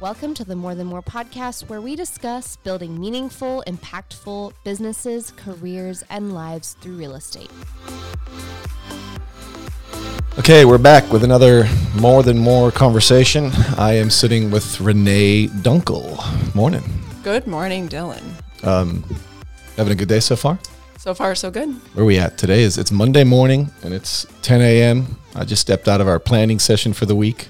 Welcome to the More Than More podcast, where we discuss building meaningful, impactful businesses, careers, and lives through real estate. Okay, we're back with another More Than More conversation. I am sitting with Renee Dunkel. Morning. Good morning, Dylan. Um, Having a good day so far? So far, so good. Where are we at today? Is it's Monday morning and it's 10 a.m. I just stepped out of our planning session for the week.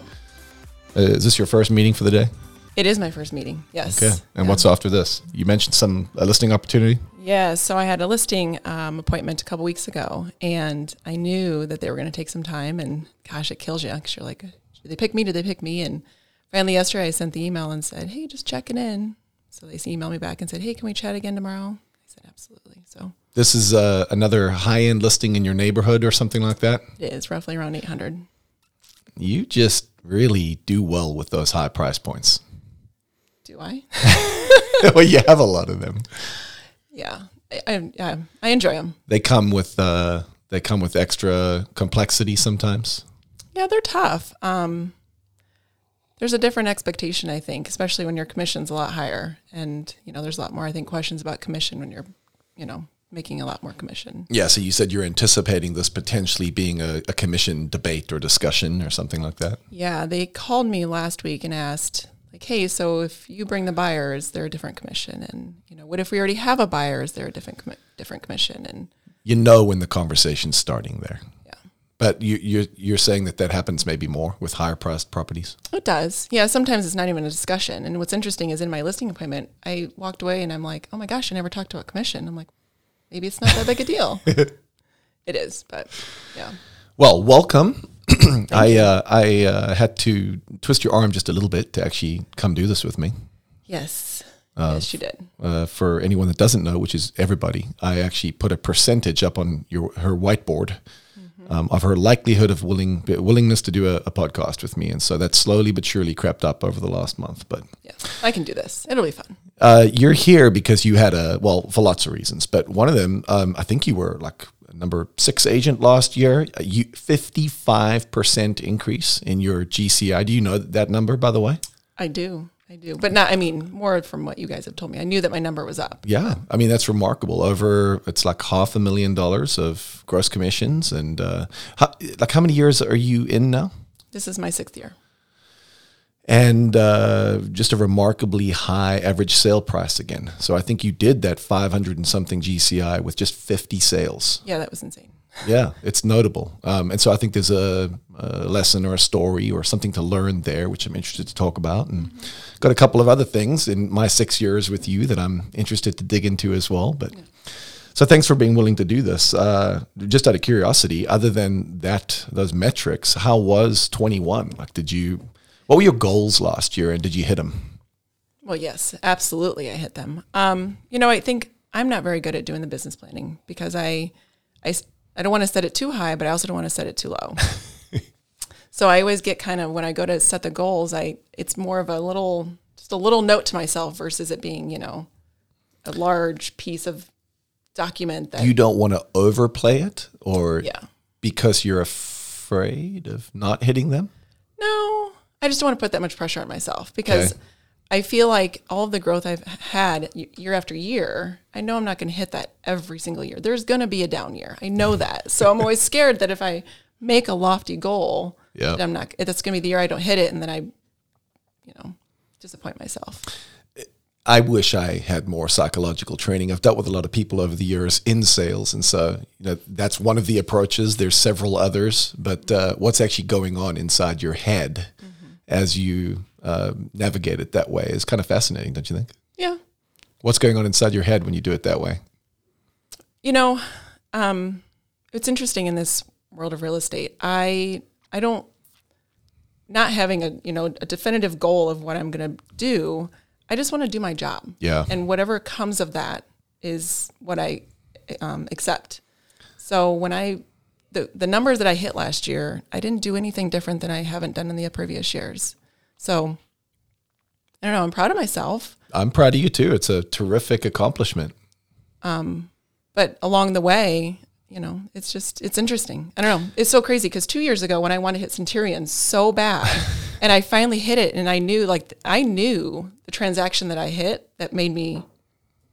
Uh, is this your first meeting for the day? It is my first meeting. Yes. Okay. And Yeah. what's after this? You mentioned some a listing opportunity. Yeah. So I had a listing um, appointment a couple weeks ago, and I knew that they were going to take some time. And gosh, it kills you because you're like, did they pick me? Did they pick me? And finally, yesterday, I sent the email and said, hey, just checking in. So they emailed me back and said, hey, can we chat again tomorrow? I said, absolutely. So This is uh, another high end listing in your neighborhood or something like that. it is roughly around 800. You just really do well with those high price points. Do I? well, you have a lot of them. yeah. I, I, yeah, I enjoy them. They come with uh, they come with extra complexity sometimes. Yeah, they're tough. Um, there's a different expectation, I think, especially when your commission's a lot higher, and you know, there's a lot more, I think, questions about commission when you're, you know, making a lot more commission. Yeah. So you said you're anticipating this potentially being a, a commission debate or discussion or something like that. Yeah, they called me last week and asked, like, hey, so if you bring the buyer, is there a different commission? And you know, what if we already have a buyer? Is there a different commi- different commission? And You know when the conversation's starting there. yeah, But you, you're you're saying that that happens maybe more with higher priced properties. it does. Yeah, sometimes it's not even a discussion. And what's interesting is in my listing appointment, I walked away and I'm like, oh my gosh, I never talked about commission. I'm like, maybe it's not that big a deal. it is, but yeah. Well, welcome. I uh, I uh, had to twist your arm just a little bit to actually come do this with me. Yes. yes, you did. Uh, for anyone that doesn't know, which is everybody, I actually put a percentage up on your her whiteboard um, of her likelihood of willing willingness to do a, a podcast with me, and so that slowly but surely crept up over the last month. But Yeah, I can do this. It'll be fun. Uh, you're here because you had a well for lots of reasons, but one of them, um, I think you were like number six agent last year. Uh, You fifty five percent increase in your GCI. Do you know that number, by the way? I do. I do. But not, I mean, more from what you guys have told me. I knew that my number was up. Yeah, I mean that's remarkable. Over it's like half a million dollars of gross commissions, and uh, how, like how many years are you in now? This is my sixth year. And uh, just a remarkably high average sale price again. So I think you did that five hundred and something GCI with just fifty sales. Yeah, that was insane. Yeah, it's notable. Um, and so I think there's a, a lesson or a story or something to learn there, which I'm interested to talk about. And got a couple of other things in my six years with you that I'm interested to dig into as well. But so thanks for being willing to do this. Uh, just out of curiosity, other than that, those metrics, how was 21? Like, did you, what were your goals last year and did you hit them? Well, yes, absolutely. I hit them. Um, you know, I think I'm not very good at doing the business planning because I, I, I don't want to set it too high, but I also don't want to set it too low. so I always get kind of when I go to set the goals, I it's more of a little, just a little note to myself versus it being, you know, a large piece of document that You don't want to overplay it or yeah. because you're afraid of not hitting them? No, I just don't want to put that much pressure on myself because Okay. I feel like all of the growth I've had year after year, I know I'm not going to hit that every single year. There's going to be a down year. I know that. So I'm always scared that if I make a lofty goal, Yeah. that I'm not, that's going to be the year I don't hit it. And then I, you know, disappoint myself. I wish I had more psychological training. I've dealt with a lot of people over the years in sales, and so you know that's one of the approaches. There's several others, but uh, what's actually going on inside your head as you uh, navigate it that way is kind of fascinating, don't you think? Yeah. What's going on inside your head when you do it that way? You know, um, it's interesting in this world of real estate. I I don't not having a you know a definitive goal of what I'm going to do. I just want to do my job. Yeah. And whatever comes of that is what I um, accept. So when I the the numbers that I hit last year, I didn't do anything different than I haven't done in the previous years. So I don't know. I'm proud of myself. I'm proud of you too. It's a terrific accomplishment. Um, but along the way, you know, it's just it's interesting. I don't know. It's so crazy because two years ago when I wanted to hit Centurion so bad, and I finally hit it, and I knew like I knew the transaction that I hit that made me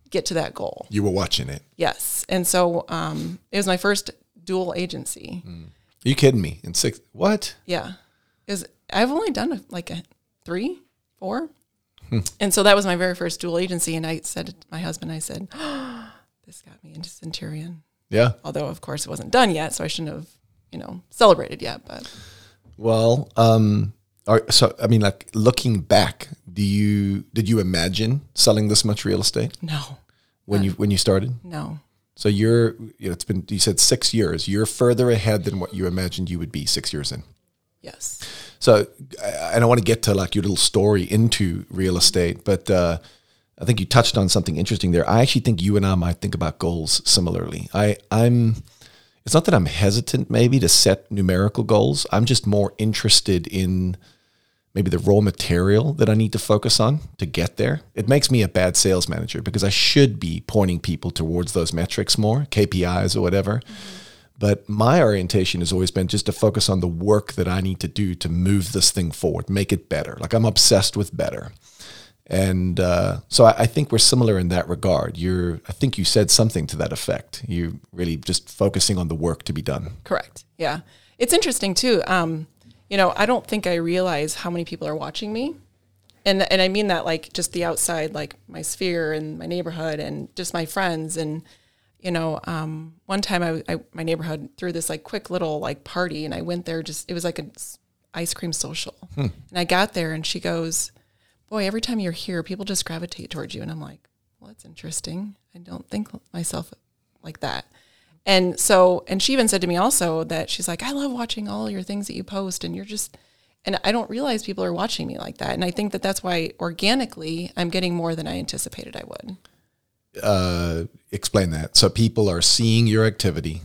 get to that goal. You were watching it. Yes, and so um, it was my first dual agency. Are you kidding me? In six, what? Yeah, is I've only done like a three, four, and so that was my very first dual agency. And I said to my husband, I said, "This got me into Centurion." Yeah. Although, of course, it wasn't done yet, so I shouldn't have, you know, celebrated yet. But Well, um, are, so I mean, like looking back, do you did you imagine selling this much real estate no, when you when you started? no, So you're, you know, it's been you said six years. You're further ahead than what you imagined you would be six years in. yes, So and I want to get to like your little story into real estate, but uh, I think you touched on something interesting there. I actually think you and I might think about goals similarly. I, I'm. It's not that I'm hesitant maybe to set numerical goals. I'm just more interested in maybe the raw material that I need to focus on to get there. It makes me a bad sales manager because I should be pointing people towards those metrics more, KPIs or whatever. But my orientation has always been just to focus on the work that I need to do to move this thing forward, make it better. Like I'm obsessed with better. And uh, so I, I think we're similar in that regard. You're, I think you said something to that effect. You're really just focusing on the work to be done. correct. Yeah, it's interesting too. Um, you know, I don't think I realize how many people are watching me, and and I mean that like just the outside, like my sphere and my neighborhood, and just my friends and. You know, um, one time I, I my neighborhood threw this like quick little like party, and I went there. Just it was like an ice cream social, and I got there, and she goes, boy, every time you're here, people just gravitate towards you. And I'm like, well, that's interesting. I don't think myself like that. And so, and she even said to me also that she's like, I love watching all your things that you post, and you're just, and I don't realize people are watching me like that. And I think that that's why organically I'm getting more than I anticipated I would. uh, explain that. So people are seeing your activity,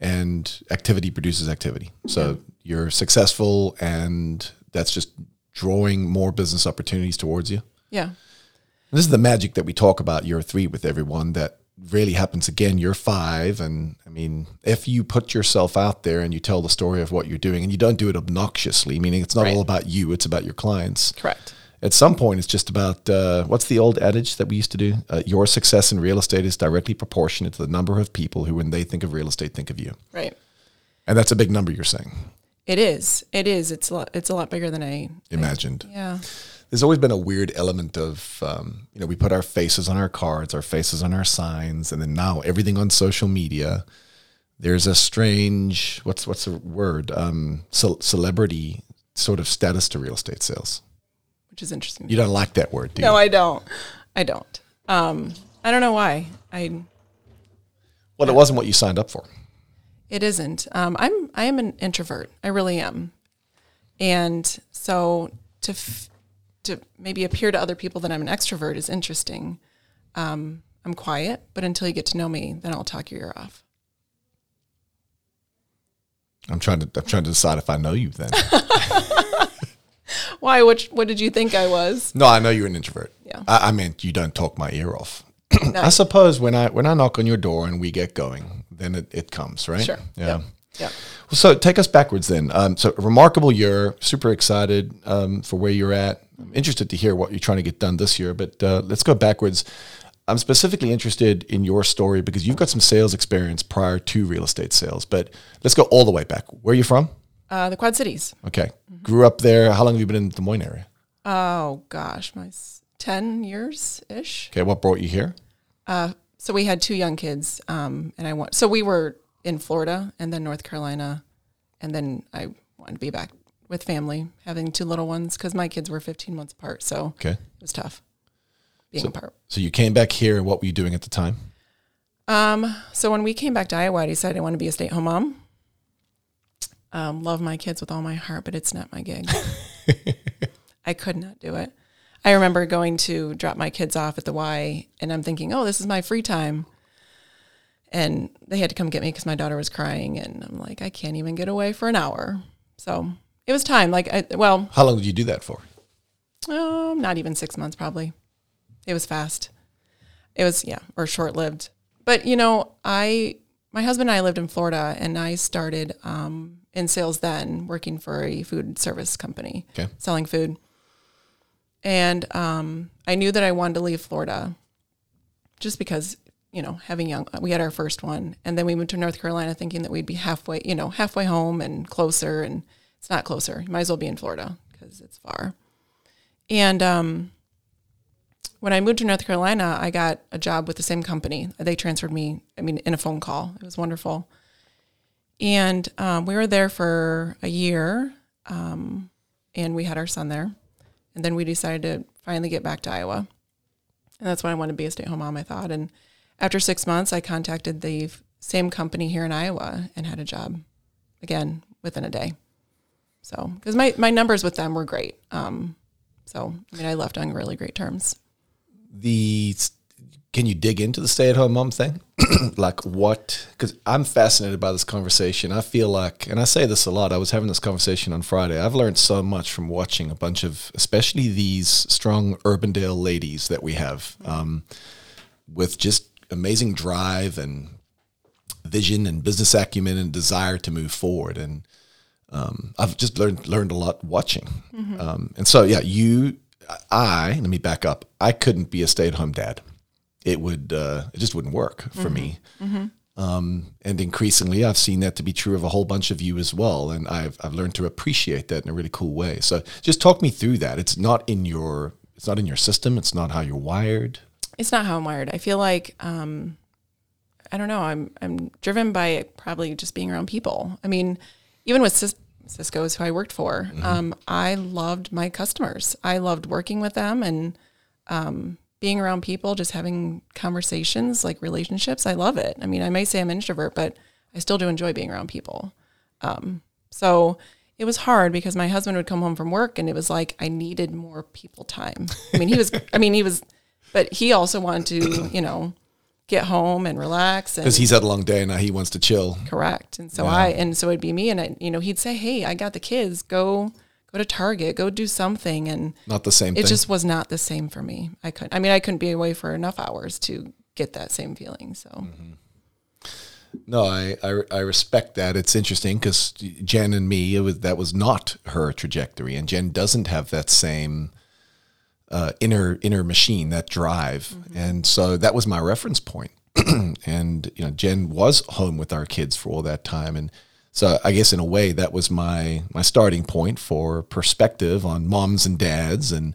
and activity produces activity. So you're successful, and that's just drawing more business opportunities towards you. Yeah. And this is the magic that we talk about year three with everyone that really happens again you're five. And I mean, if you put yourself out there and you tell the story of what you're doing and you don't do it obnoxiously, meaning it's not Right. all about you, it's about your clients. Correct. At some point, it's just about uh, what's the old adage that we used to do? Uh, your success in real estate is directly proportionate to the number of people who, when they think of real estate, think of you. Right. And that's a big number you're saying, It is. It is. It's a lot, it's a lot bigger than I imagined. Yeah. There's always been a weird element of, um, you know, we put our faces on our cards, our faces on our signs, and then now everything on social media. There's a strange, what's what's the word? Um, ce- celebrity sort of status to real estate sales. Which is interesting. You don't like that word, do you? no, I don't. I don't. Um, I don't know why. I well, it wasn't what you signed up for. It isn't. Um, I'm I am an introvert. I really am, and so to f- to maybe appear to other people that I'm an extrovert is interesting. Um, I'm quiet, but until you get to know me, then I'll talk your ear off. I'm trying to I'm trying to decide if I know you then. Why? What What did you think I was? no, I know you're an introvert. Yeah. I, I meant you don't talk my ear off. I suppose when I when I knock on your door and we get going, then it, it comes, right? Sure. Yeah. Yeah. Yeah. Well, so take us backwards then. Um, so a remarkable year. Super excited um, for where you're at. I'm interested to hear what you're trying to get done this year. But uh, let's go backwards. I'm specifically interested in your story because you've got some sales experience prior to real estate sales. But let's go all the way back. Where are you from? Uh, the Quad Cities. Okay. Grew up there. How long have you been in the Des Moines area? Oh gosh, my s- ten years ish. Okay. What brought you here? So we had two young kids, um, and I want. So we were in Florida and then North Carolina, and then I wanted to be back with family, having two little ones because my kids were 15 months apart. So Okay. it was tough being apart. So you came back here. and What were you doing at the time? Um, so when we came back to Iowa, I decided I want to be a stay at home mom. Um, love my kids with all my heart, but it's not my gig. I could not do it. I remember going to drop my kids off at the Y, and I'm thinking, oh, this is my free time. And they had to come get me because my daughter was crying, and I'm like, I can't even get away for an hour. So it was time. Like, I, well, How long did you do that for? um, not even six months, probably. It was fast. It was, yeah, or short lived. But, you know, I, my husband and I lived in Florida and I started um, in sales then, working for a food service company, Okay. selling food. And um, I knew that I wanted to leave Florida just because, you know, having young, we had our first one. And then we moved to North Carolina thinking that we'd be halfway, you know, halfway home and closer. And it's not closer. You might as well be in Florida because it's far. And um, when I moved to North Carolina, I got a job with the same company. They transferred me, I mean, in a phone call. It was wonderful. And um, we were there for a year, um, and we had our son there. And then we decided to finally get back to Iowa. And that's when I wanted to be a stay at home mom, I thought. And after six months, I contacted the same company here in Iowa and had a job again within a day. So, because my, my numbers with them were great. Um, so, I mean, I left on really great terms. The can you dig into the stay-at-home mom thing? like what? Because I'm fascinated by this conversation. I feel like, and I say this a lot. I was having this conversation on Friday. I've learned so much from watching a bunch of, especially these strong Urbandale ladies that we have, um, with just amazing drive and vision and business acumen and desire to move forward. And um, I've just learned learned a lot watching. Um, and so, yeah, you, I, let me back up. I couldn't be a stay at home dad. It would, uh, it just wouldn't work for me. Um, and increasingly, I've seen that to be true of a whole bunch of you as well. And I've I've learned to appreciate that in a really cool way. So, just talk me through that. It's not in your it's not in your system. It's not how you're wired. It's not how I'm wired. I feel like um, I don't know. I'm I'm driven by probably just being around people. I mean, even with Cis- Sysco's who I worked for, um, I loved my customers. I loved working with them and um, being around people, just having conversations, like relationships. I love it. I mean, I may say I'm an introvert, but I still do enjoy being around people. Um, so it was hard because my husband would come home from work and it was like I needed more people time. I mean, he was. I mean, he was, but he also wanted to, you know, get home and relax Because he's had a long day and now he wants to chill. correct. And so I and so it'd be me and I, you know, he'd say, "Hey, I got the kids. Go go to Target. Go do something." And Not the same it thing. just was not the same for me. I couldn't. I mean, I couldn't be away for enough hours to get that same feeling. So Mm-hmm. No, I, I, I respect that. It's interesting because Jen and me, it was that was not her trajectory, and Jen doesn't have that same uh, inner inner machine, that drive, and so that was my reference point. and you know, Jen was home with our kids for all that time, and so I guess in a way that was my my starting point for perspective on moms and dads, and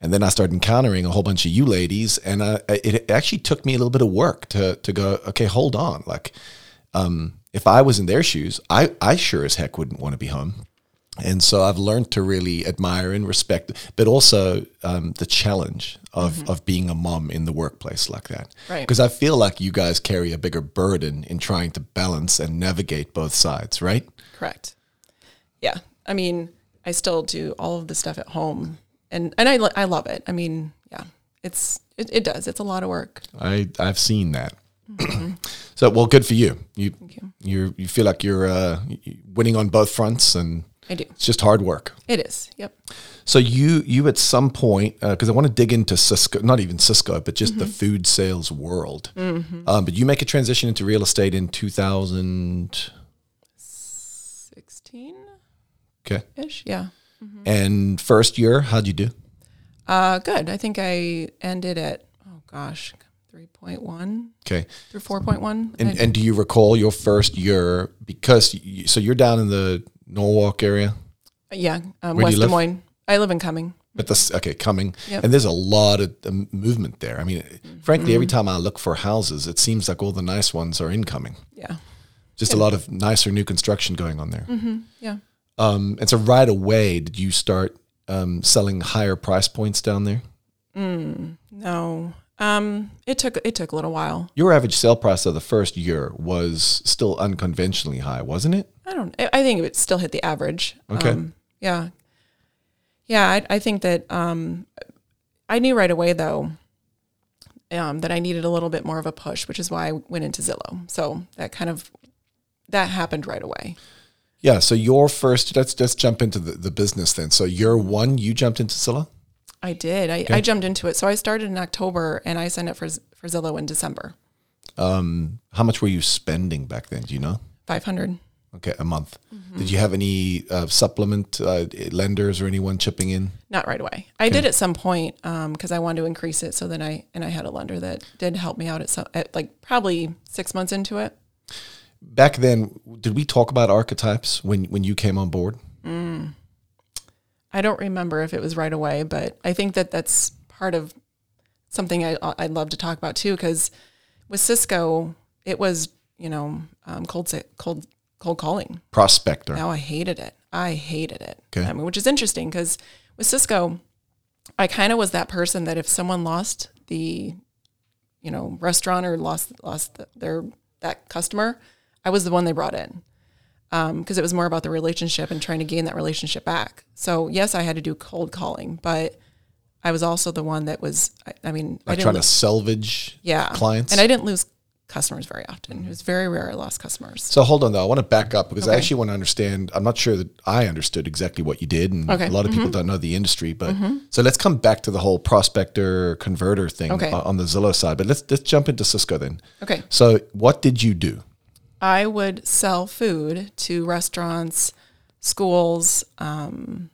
and then I started encountering a whole bunch of you ladies, and I, it actually took me a little bit of work to to go, okay, hold on, like um, if I was in their shoes, I, I sure as heck wouldn't want to be home. And so I've learned to really admire and respect, but also um, the challenge of, of being a mom in the workplace like that. Right. Because I feel like you guys carry a bigger burden in trying to balance and navigate both sides, right? correct. Yeah. I mean, I still do all of the stuff at home, and and I lo- I love it. I mean, yeah, it's it, it does. It's a lot of work. I I've seen that. so well, good for you. You you. you you feel like you're uh, winning on both fronts, and I do. it's just hard work. It is. Yep. So you you at some point because I want to dig into Sysco, not even Sysco, but just Mm-hmm. the food sales world. Um, but you make a transition into real estate in 2016. Okay, ish. Yeah. and first year, how'd you do? Uh, good. I think I ended at oh gosh, three point one Okay, through four point one. and and do you recall your first year because you, so you're down in the Norwalk area yeah, um, West Des? Moines. I live in Cumming. at this okay Cumming, Yep. and there's a lot of um, movement there. I mean, frankly, Mm-hmm. every time I look for houses, it seems like all the nice ones are in Cumming. Yeah. Just a lot of nicer new construction going on there. Mm-hmm. Yeah. Um, and so right away, did you start um, selling higher price points down there? No. Um, it took it took a little while. Your average sale price of the first year was still unconventionally high, wasn't it? I don't. I think it would still hit the average. Okay. Um, yeah. Yeah. I, I think that um, I knew right away though um, that I needed a little bit more of a push, which is why I went into Zillow. So that kind of that happened right away. Yeah. So your first, let's let's jump into the, the business then. So year one, you jumped into Zillow. I did. I, I jumped into it. So I started in October and I signed up for for Zillow in December. Um, how much were you spending back then? Do you know? Five hundred. Okay, a month. Did you have any uh, supplement uh, lenders or anyone chipping in? Not right away. I did at some point because I wanted to increase it. So then I and I had a lender that did help me out at some at like probably six months into it. Back then, did we talk about archetypes when when you came on board? I don't remember if it was right away, but I think that that's part of something I, I'd love to talk about too. Because with Sysco, it was you know um, cold cold cold calling. Prospector. Now I hated it. I hated it. Okay. I mean, which is interesting because with Sysco, I kind of was that person that if someone lost the, you know, restaurant or lost lost the, their that customer, I was the one they brought in um, because it was more about the relationship and trying to gain that relationship back. So yes, I had to do cold calling, but I was also the one that was. I, I mean, I like didn't trying lo- to salvage yeah clients. and I didn't lose customers very often. It was very rare I lost customers. So hold on though. I want to back up because I actually want to understand. I'm not sure that I understood exactly what you did, and Okay. Mm-hmm. a lot of people don't know the industry. But so let's come back to the whole prospector converter thing Okay. on, the Zillow side. But let's let's jump into Sysco then. Okay. So what did you do? I would sell food to restaurants, schools, um,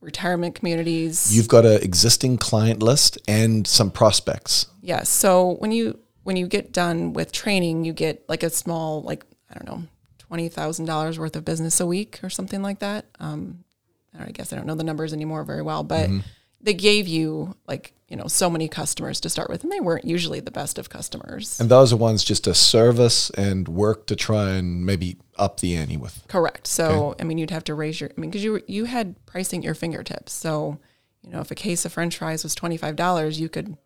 retirement communities. You've got an existing client list and some prospects. yes. So when you when you get done with training, you get like a small like I don't know twenty thousand dollars worth of business a week or something like that. Um, I, don't- I guess I don't know the numbers anymore very well, but they gave you like you know so many customers to start with, and they weren't usually the best of customers. And those are ones just to service and work to try and maybe up the ante with. Correct. So, I mean, you'd have to raise your, I mean, because you, you had pricing at your fingertips. So, you know, if a case of french fries was $25, you could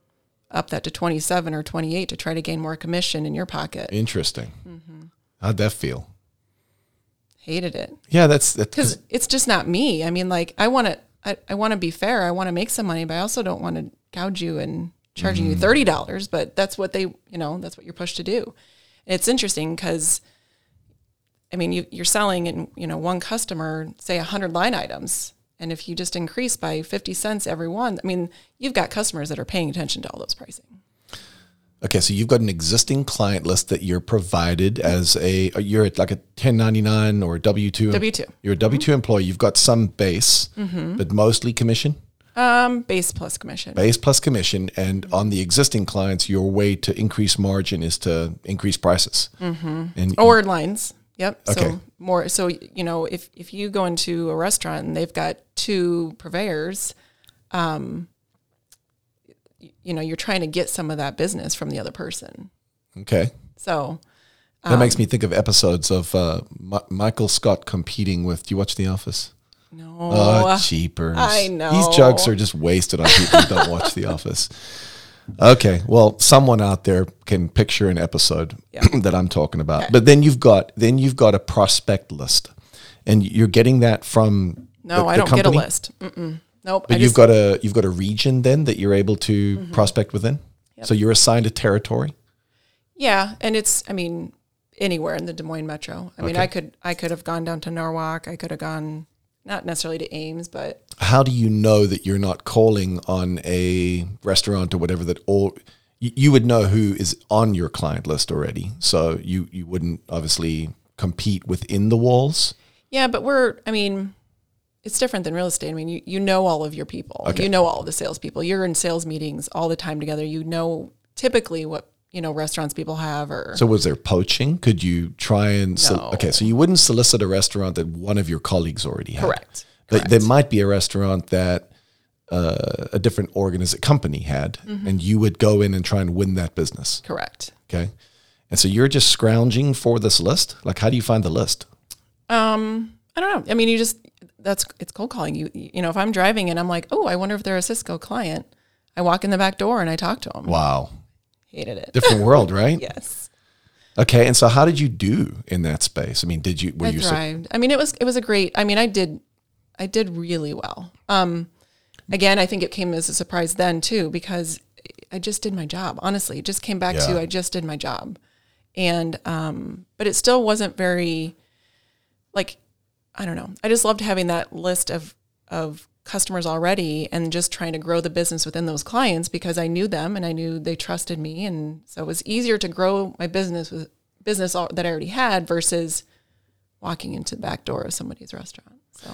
up that to 27 or 28 to try to gain more commission in your pocket. Interesting. Mm-hmm. How'd that feel? Hated it Yeah, that's because it's just not me. I mean, like, I want to, I, I want to be fair. I want to make some money, but I also don't want to gouge you and charging you $30, but that's what they, you know, that's what you're pushed to do. And it's interesting because, I mean, you, you're selling in, you know, one customer, say 100 line items. And if you just increase by 50 cents every one, I mean, you've got customers that are paying attention to all those pricing. Okay, so you've got an existing client list that you're provided as a you're at like a 1099 or W two W-2. You're a W2 employee. You've got some base, but mostly commission, Um, base plus commission. base plus commission. And on the existing clients, your way to increase margin is to increase prices. Mm-hmm. And or lines. Yep. Okay. So more. So you know, if if you go into a restaurant and they've got two purveyors, um, you know, you're trying to get some of that business from the other person. okay, So that makes me think of episodes of uh, Mi- Michael Scott competing with. Do you watch The Office? no, Oh, cheapers. I know. These jokes are just wasted on people who don't watch The Office. Okay, well, someone out there can picture an episode that I'm talking about. But then you've got then you've got a prospect list, and you're getting that from no, the- I the don't get a list. Mm-mm. Nope. But I you've just, Mm-hmm. got a you've got a region then that you're able to prospect within. So you're assigned a territory. yeah, and it's I mean anywhere in the Des Moines metro. I mean, I could I could have gone down to Norwalk. I could have gone not necessarily to Ames, but how do you know that you're not calling on a restaurant or whatever that all you, you would know who is on your client list already so you you wouldn't obviously compete within the walls Yeah, but we're, I mean, it's different than real estate. I mean, you, you know all of your people. Okay. You know all of the salespeople. You're in sales meetings all the time together. You know typically what, you know, restaurants people have or so was there poaching could you try and No. okay so you wouldn't solicit a restaurant that one of your colleagues already had correct. But there might be a restaurant that uh, a different organization company had Mm-hmm. and you would go in and try and win that business Correct. okay and so you're just scrounging for this list like how do you find the list Um, I don't know. I mean, you just, that's, it's cold calling. You, you know, if I'm driving and I'm like, oh, I wonder if they're a Sysco client, I walk in the back door and I talk to them. wow Hated it. different world right yes. Okay, and so how did you do in that space? I mean, did you were I you thrived. I mean, it was it was a great. I mean, I did I did really well. Um, again, I think it came as a surprise then too because I just did my job. Honestly, it just came back Yeah. to I just did my job, and um, but it still wasn't very like I don't know. I just loved having that list of of customers already and just trying to grow the business within those clients because I knew them and I knew they trusted me and so it was easier to grow my business with business that I already had versus walking into the back door of somebody's restaurant. So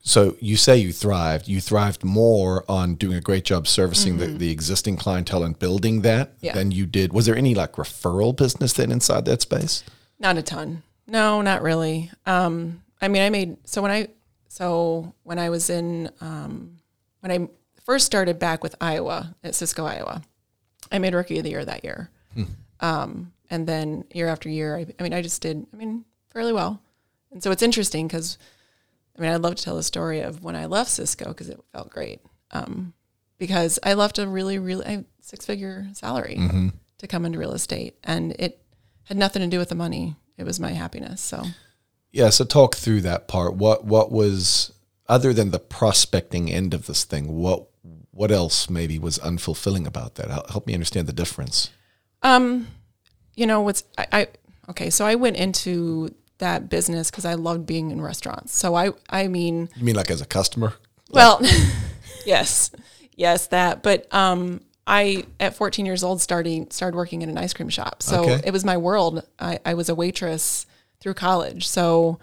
So you say you thrived. You thrived more on doing a great job servicing the, the existing clientele and building that Mm-hmm. Yeah. than you did. Was there any like referral business then inside that space? Not a ton. No, not really. Um, I mean, I made so when I so when I was in um, when I first started back with Iowa at Sysco, Iowa, I made Rookie of the Year that year. Um, and then year after year, I, I mean, I just did. I mean, fairly well. And so it's interesting because I mean, I'd love to tell the story of when I left Sysco because it felt great. Um, because I left a really, really six figure salary to come into real estate, and it had nothing to do with the money. It was my happiness. So Yeah. So talk through that part. What what was other than the prospecting end of this thing? What what else maybe was unfulfilling about that? Help, me understand the difference. Um, you know what's I, I okay, so I went into that business because I loved being in restaurants. So I I mean, You mean like as a customer? well, yes, yes, that. But um, I at 14 years old starting started working in an ice cream shop. So Okay. it was my world. I, I was a waitress through college, so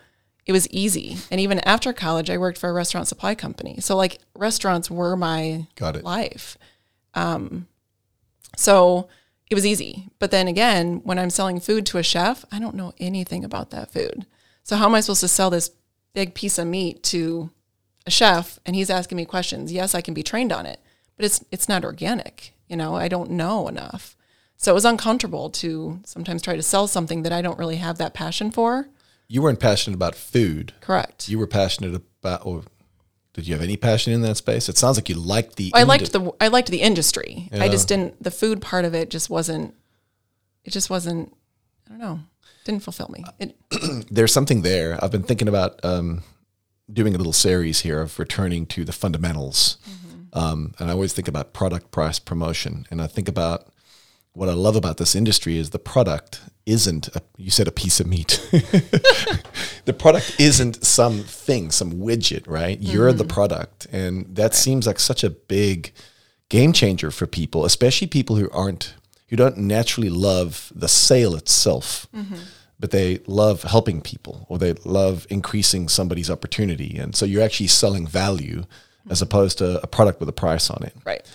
it was easy. And even after college, I worked for a restaurant supply company. So like restaurants were my Got it. life. Um, so it was easy. But then again, when I'm selling food to a chef, I don't know anything about that food. So how am I supposed to sell this big piece of meat to a chef and he's asking me questions? Yes, I can be trained on it, but it's it's not organic. You know, I don't know enough. So it was uncomfortable to sometimes try to sell something that I don't really have that passion for. You weren't passionate about food. Correct. You were passionate about, or did you have any passion in that space? It sounds like you liked the. I indi- liked the I liked the industry. I just didn't the food part of it just wasn't it just wasn't I don't know. Didn't fulfill me. It, there's something there. I've been thinking about um, doing a little series here of returning to the fundamentals. Um, and I always think about product, price, promotion. And I think about what I love about this industry is the product isn't, a, you said a piece of meat. the product isn't some thing, some widget, right? You're the mm-hmm. product. And that seems like such a big game changer for people, especially people who aren't, who don't naturally love the sale itself mm-hmm. but they love helping people or they love increasing somebody's opportunity. And so you're actually selling value as mm-hmm. opposed to a product with a price on it. right.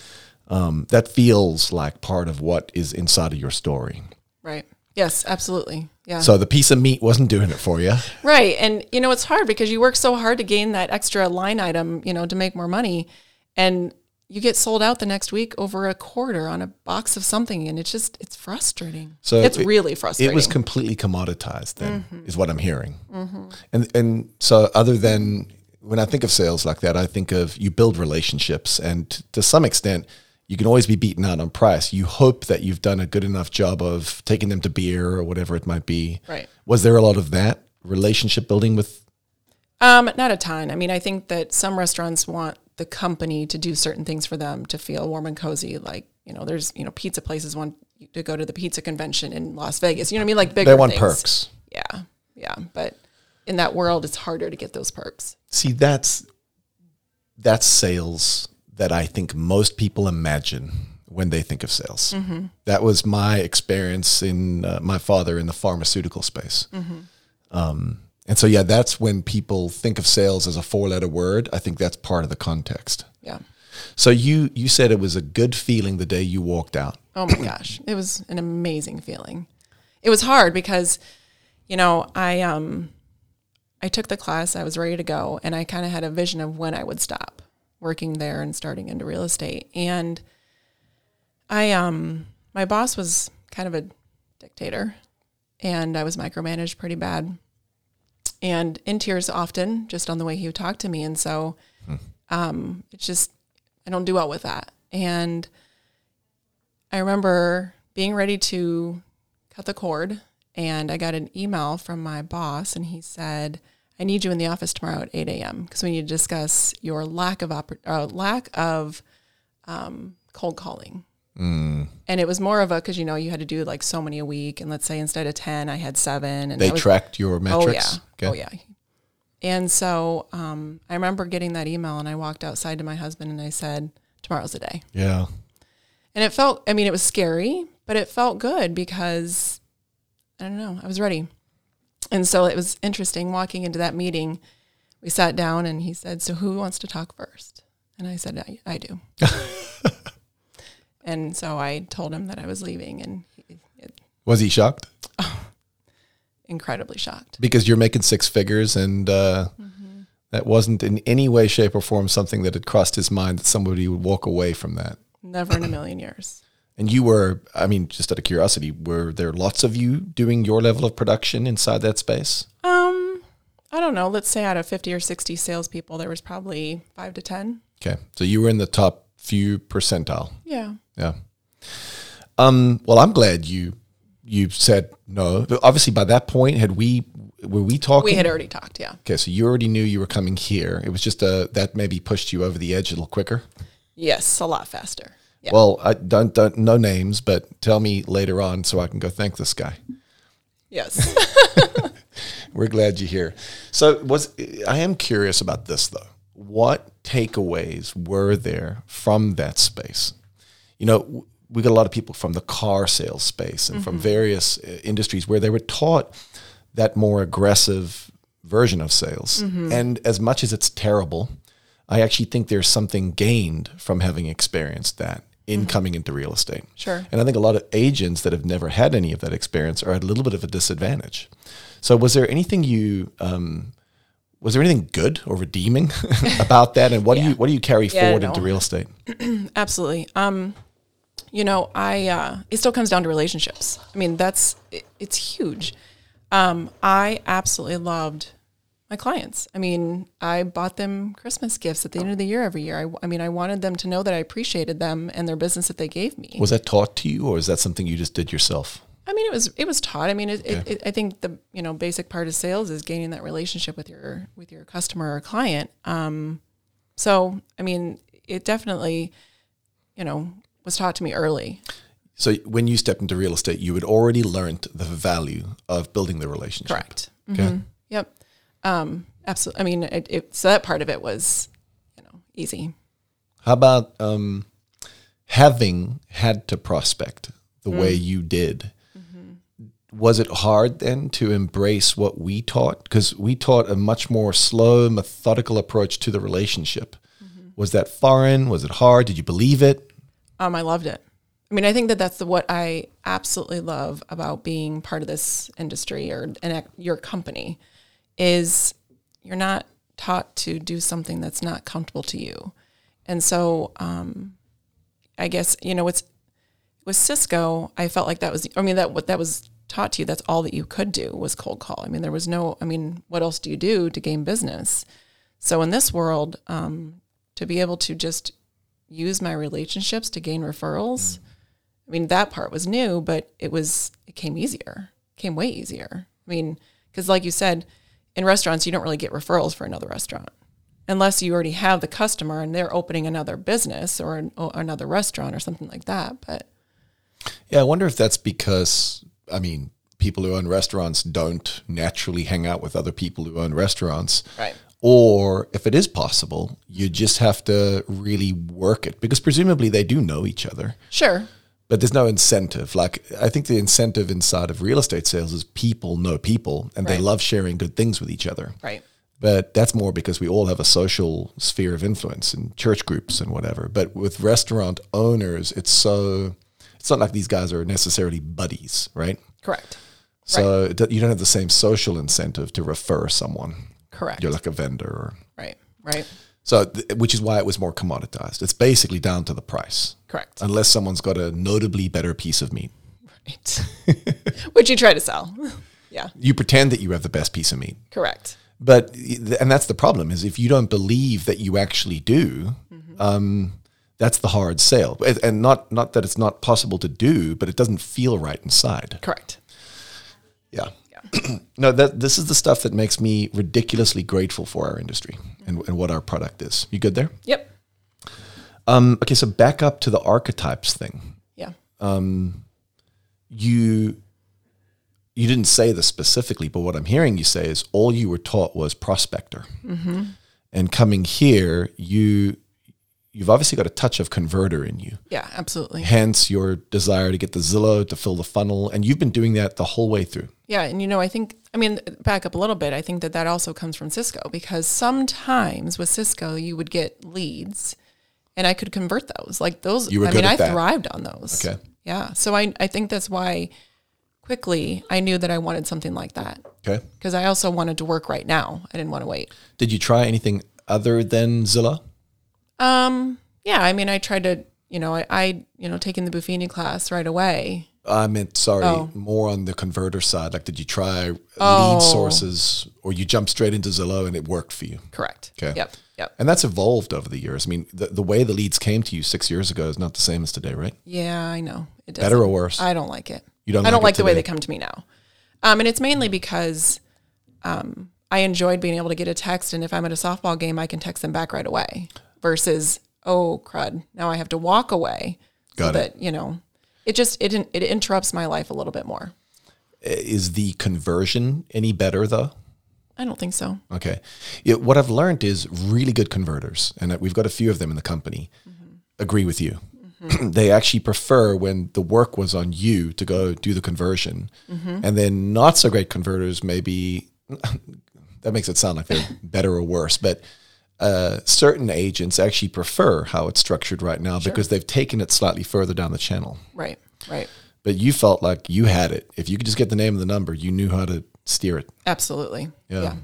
Um, that feels like part of what is inside of your story. Right. Yes, absolutely. Yeah. So the piece of meat wasn't doing it for you. right. And you know, it's hard because you work so hard to gain that extra line item, you know, to make more money and you get sold out the next week over a quarter on a box of something and it's just it's frustrating. So it's it- really frustrating. It was completely commoditized then, is what I'm hearing. And and so other than when I think of sales like that, I think of you build relationships, and to some extent, you can always be beaten out on price. You hope that you've done a good enough job of taking them to beer or whatever it might be. Right. Was there a lot of that relationship building with? Um, not a ton. I mean, I think that some restaurants want the company to do certain things for them to feel warm and cozy. Like, you know, there's, you know, pizza places want to go to the pizza convention in Las Vegas. You know what I mean? Like bigger They want things. perks. Yeah. Yeah. But in that world, it's harder to get those perks. See, that's that's sales that I think most people imagine when they think of sales. That was my experience in uh, my father in the pharmaceutical space. Um, and so, yeah, that's when people think of sales as a four-letter word. I think that's part of the context. Yeah. So you you said it was a good feeling the day you walked out. Oh my gosh. It was an amazing feeling. It was hard because, you know, I um I took the class, I was ready to go, and I kind of had a vision of when I would stop working there and starting into real estate. And I um my boss was kind of a dictator and I was micromanaged pretty bad. And in tears often, just on the way he would talk to me. And so um it's just I don't do well with that. And I remember being ready to cut the cord, and I got an email from my boss, and he said, "I need you in the office tomorrow at 8 a.m. because we need to discuss your lack of oppor- uh, lack of um, cold calling." And it was more of a because you know you had to do like so many a week, and let's say instead of ten, I had seven, and They was, tracked your metrics. Oh yeah. Oh yeah. And so um, I remember getting that email, and I walked outside to my husband, and I said, "Tomorrow's the day." Yeah. And it felt, I mean, it was scary, but it felt good because I don't know, I was ready. And so it was interesting walking into that meeting. We sat down and he said, So who wants to talk first? And I said, I, I do. and so I told him that I was leaving and he, it, Was he shocked? Oh, incredibly shocked. Because you're making six figures and uh, Mm-hmm. that wasn't in any way, shape, or form something that had crossed his mind that somebody would walk away from that. Never in a million years. And you were, I mean, just out of curiosity, were there lots of you doing your level of production inside that space? Um, I don't know. Let's say out of 50 or 60 salespeople, there was probably five to 10. Okay. So you were in the top few percentile. Yeah. Yeah. Um, well, I'm glad you you said no. But obviously, by that point, had we were we talking? We had already talked. Yeah. okay, so you already knew you were coming here. It was just a that maybe pushed you over the edge a little quicker. Yes. A lot faster. Yeah. Well, I don't, don't no names, but tell me later on so I can go thank this guy. yes. We're glad you're here. So was I am curious about this though. What takeaways were there from that space? You know, we got a lot of people from the car sales space and from various uh, industries where they were taught that more aggressive version of sales. And as much as it's terrible, I actually think there's something gained from having experienced that in coming into real estate. Sure. And I think a lot of agents that have never had any of that experience are at a little bit of a disadvantage. So, was there anything you, um, was there anything good or redeeming about that? And what do you what do you carry Yeah, forward no. into real estate? Absolutely. Um, you know, I uh, it still comes down to relationships. I mean, that's it, it's huge. Um, I absolutely loved my clients. I mean, I bought them Christmas gifts at the end of the year every year. I, I mean, I wanted them to know that I appreciated them and their business that they gave me. Was that taught to you, or is that something you just did yourself? I mean, it was it was taught. I mean, it, it, it, I think the you know basic part of sales is gaining that relationship with your with your customer or client. Um, so I mean, it definitely, you know, was taught to me early. So, when you stepped into real estate, you had already learned the value of building the relationship. Correct. Okay. Yep. Um, absolutely. I mean, it, it, so that part of it was, you know, easy. How about um, having had to prospect the way you did? Was it hard then to embrace what we taught? Because we taught a much more slow, methodical approach to the relationship. Was that foreign? Was it hard? Did you believe it? Um, I loved it. I mean, I think that that's the, what I absolutely love about being part of this industry or an, your company is you're not taught to do something that's not comfortable to you. And so, um, I guess, you know, it's with Sysco, I felt like that was, I mean, that what that was taught to you, that's all that you could do was cold call. I mean, there was no, I mean, what else do you do to gain business? So in this world, um, to be able to just use my relationships to gain referrals, I mean, that part was new, but it was, it came easier, came way easier. I mean, because like you said, in restaurants, you don't really get referrals for another restaurant unless you already have the customer and they're opening another business or, an, or another restaurant or something like that. But Yeah, I wonder if that's because, I mean, people who own restaurants don't naturally hang out with other people who own restaurants. Right. Or if it is possible, you just have to really work it because presumably they do know each other, sure, but there's no incentive. Like, I think the incentive inside of real estate sales is people know people and they love sharing good things with each other. right. But that's more because we all have a social sphere of influence in church groups and whatever. But with restaurant owners, it's so, it's not like these guys are necessarily buddies, right? Correct. So do- you don't have the same social incentive to refer someone. Correct. You're like a vendor, or, right. Right. so th- which is why it was more commoditized. It's basically down to the price, Correct. unless someone's got a notably better piece of meat. Right. Which you try to sell. yeah. You pretend that you have the best piece of meat, Correct. but and that's the problem is if you don't believe that you actually do. Um, that's the hard sale, And- and not not that it's not possible to do, but it doesn't feel right inside. Correct. Yeah. no, that this is the stuff that makes me ridiculously grateful for our industry and, and what our product is. You good there? Yep. Um, okay, so back up to the archetypes thing. Yeah. Um, You you didn't say this specifically, but what I'm hearing you say is all you were taught was prospector. And coming here, you you've obviously got a touch of converter in you. Yeah, absolutely. Hence your desire to get the Zillow to fill the funnel, and you've been doing that the whole way through. Yeah, and you know, I think I mean back up a little bit. I think that that also comes from Sysco because sometimes with Sysco you would get leads, and I could convert those. Like those, I mean, I that. thrived on those. Okay. Yeah, so I I think that's why quickly I knew that I wanted something like that Okay. because I also wanted to work right now. I didn't want to wait. Did you try anything other than Zillow? Um, yeah, I mean, I tried to, you know, I, I you know, taking the Buffini class right away. I meant, sorry, Oh. more on the converter side. Like, did you try Oh. lead sources or you jumped straight into Zillow and it worked for you? Correct. Okay. Yep. Yep. And that's evolved over the years. I mean, the, the way the leads came to you six years ago is not the same as today, right? Yeah, I know. It Better or worse? I don't like it. You don't I don't like like the way they come to me now. Um, and it's mainly because um, I enjoyed being able to get a text, and if I'm at a softball game, I can text them back right away. Versus, oh crud, now I have to walk away. Got so it. that you know, it just it it interrupts my life a little bit more. Is the conversion any better though? I don't think so. Okay. Yeah, what I've learned is really good converters, and we've got a few of them in the company, mm-hmm. agree with you. Mm-hmm. they actually prefer when the work was on you to go do the conversion. Mm-hmm. And then not so great converters, maybe that makes it sound like they're better or worse, but uh, certain agents actually prefer how it's structured right now because they've taken it slightly further down the channel. Right. Right. But you felt like you had it. If you could just get the name of the number, you knew how to steer it. Absolutely. Yeah. yeah.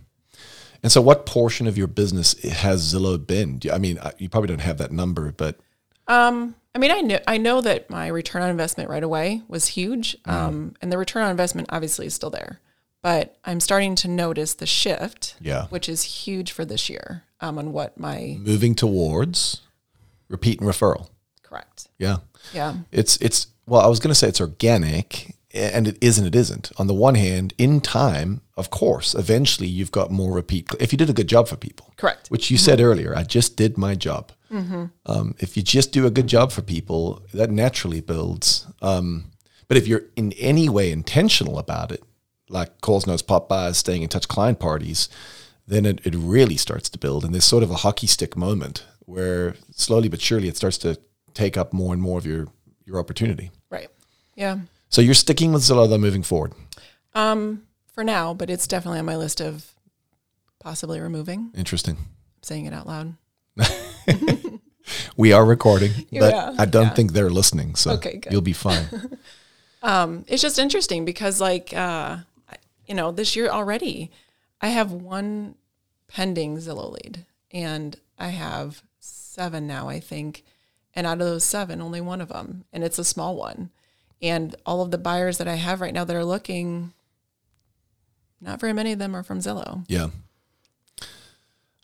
And so, what portion of your business has Zillow been? I mean, you probably don't have that number, but Um, I mean, I know I know that my return on investment right away was huge, um, and the return on investment obviously is still there. But I'm starting to notice the shift, Yeah. which is huge for this year. Um, on what my moving towards repeat and referral. correct, Yeah, yeah, it's it's well, I was going to say it's organic, and it is and it isn't. On the one hand, in time, of course, eventually you've got more repeat. If you did a good job for people, correct, which you said earlier, I just did my job. Um, if you just do a good job for people, that naturally builds. Um, but if you're in any way intentional about it, like calls, notes, pop-bys, staying in touch client parties, then it, it really starts to build. And there's sort of a hockey stick moment where slowly but surely it starts to take up more and more of your, your opportunity. right, yeah. So you're sticking with Zillow though moving forward. Um, for now, but it's definitely on my list of possibly removing. Interesting. saying it out loud. We are recording, but Yeah, I don't yeah. think they're listening. So Okay, good. you'll be fine. Um, it's just interesting because, like, uh, you know, this year already, I have one pending Zillow lead, and I have seven now, I think. And out of those seven, only one of them, and it's a small one. And all of the buyers that I have right now that are looking, not very many of them are from Zillow. Yeah.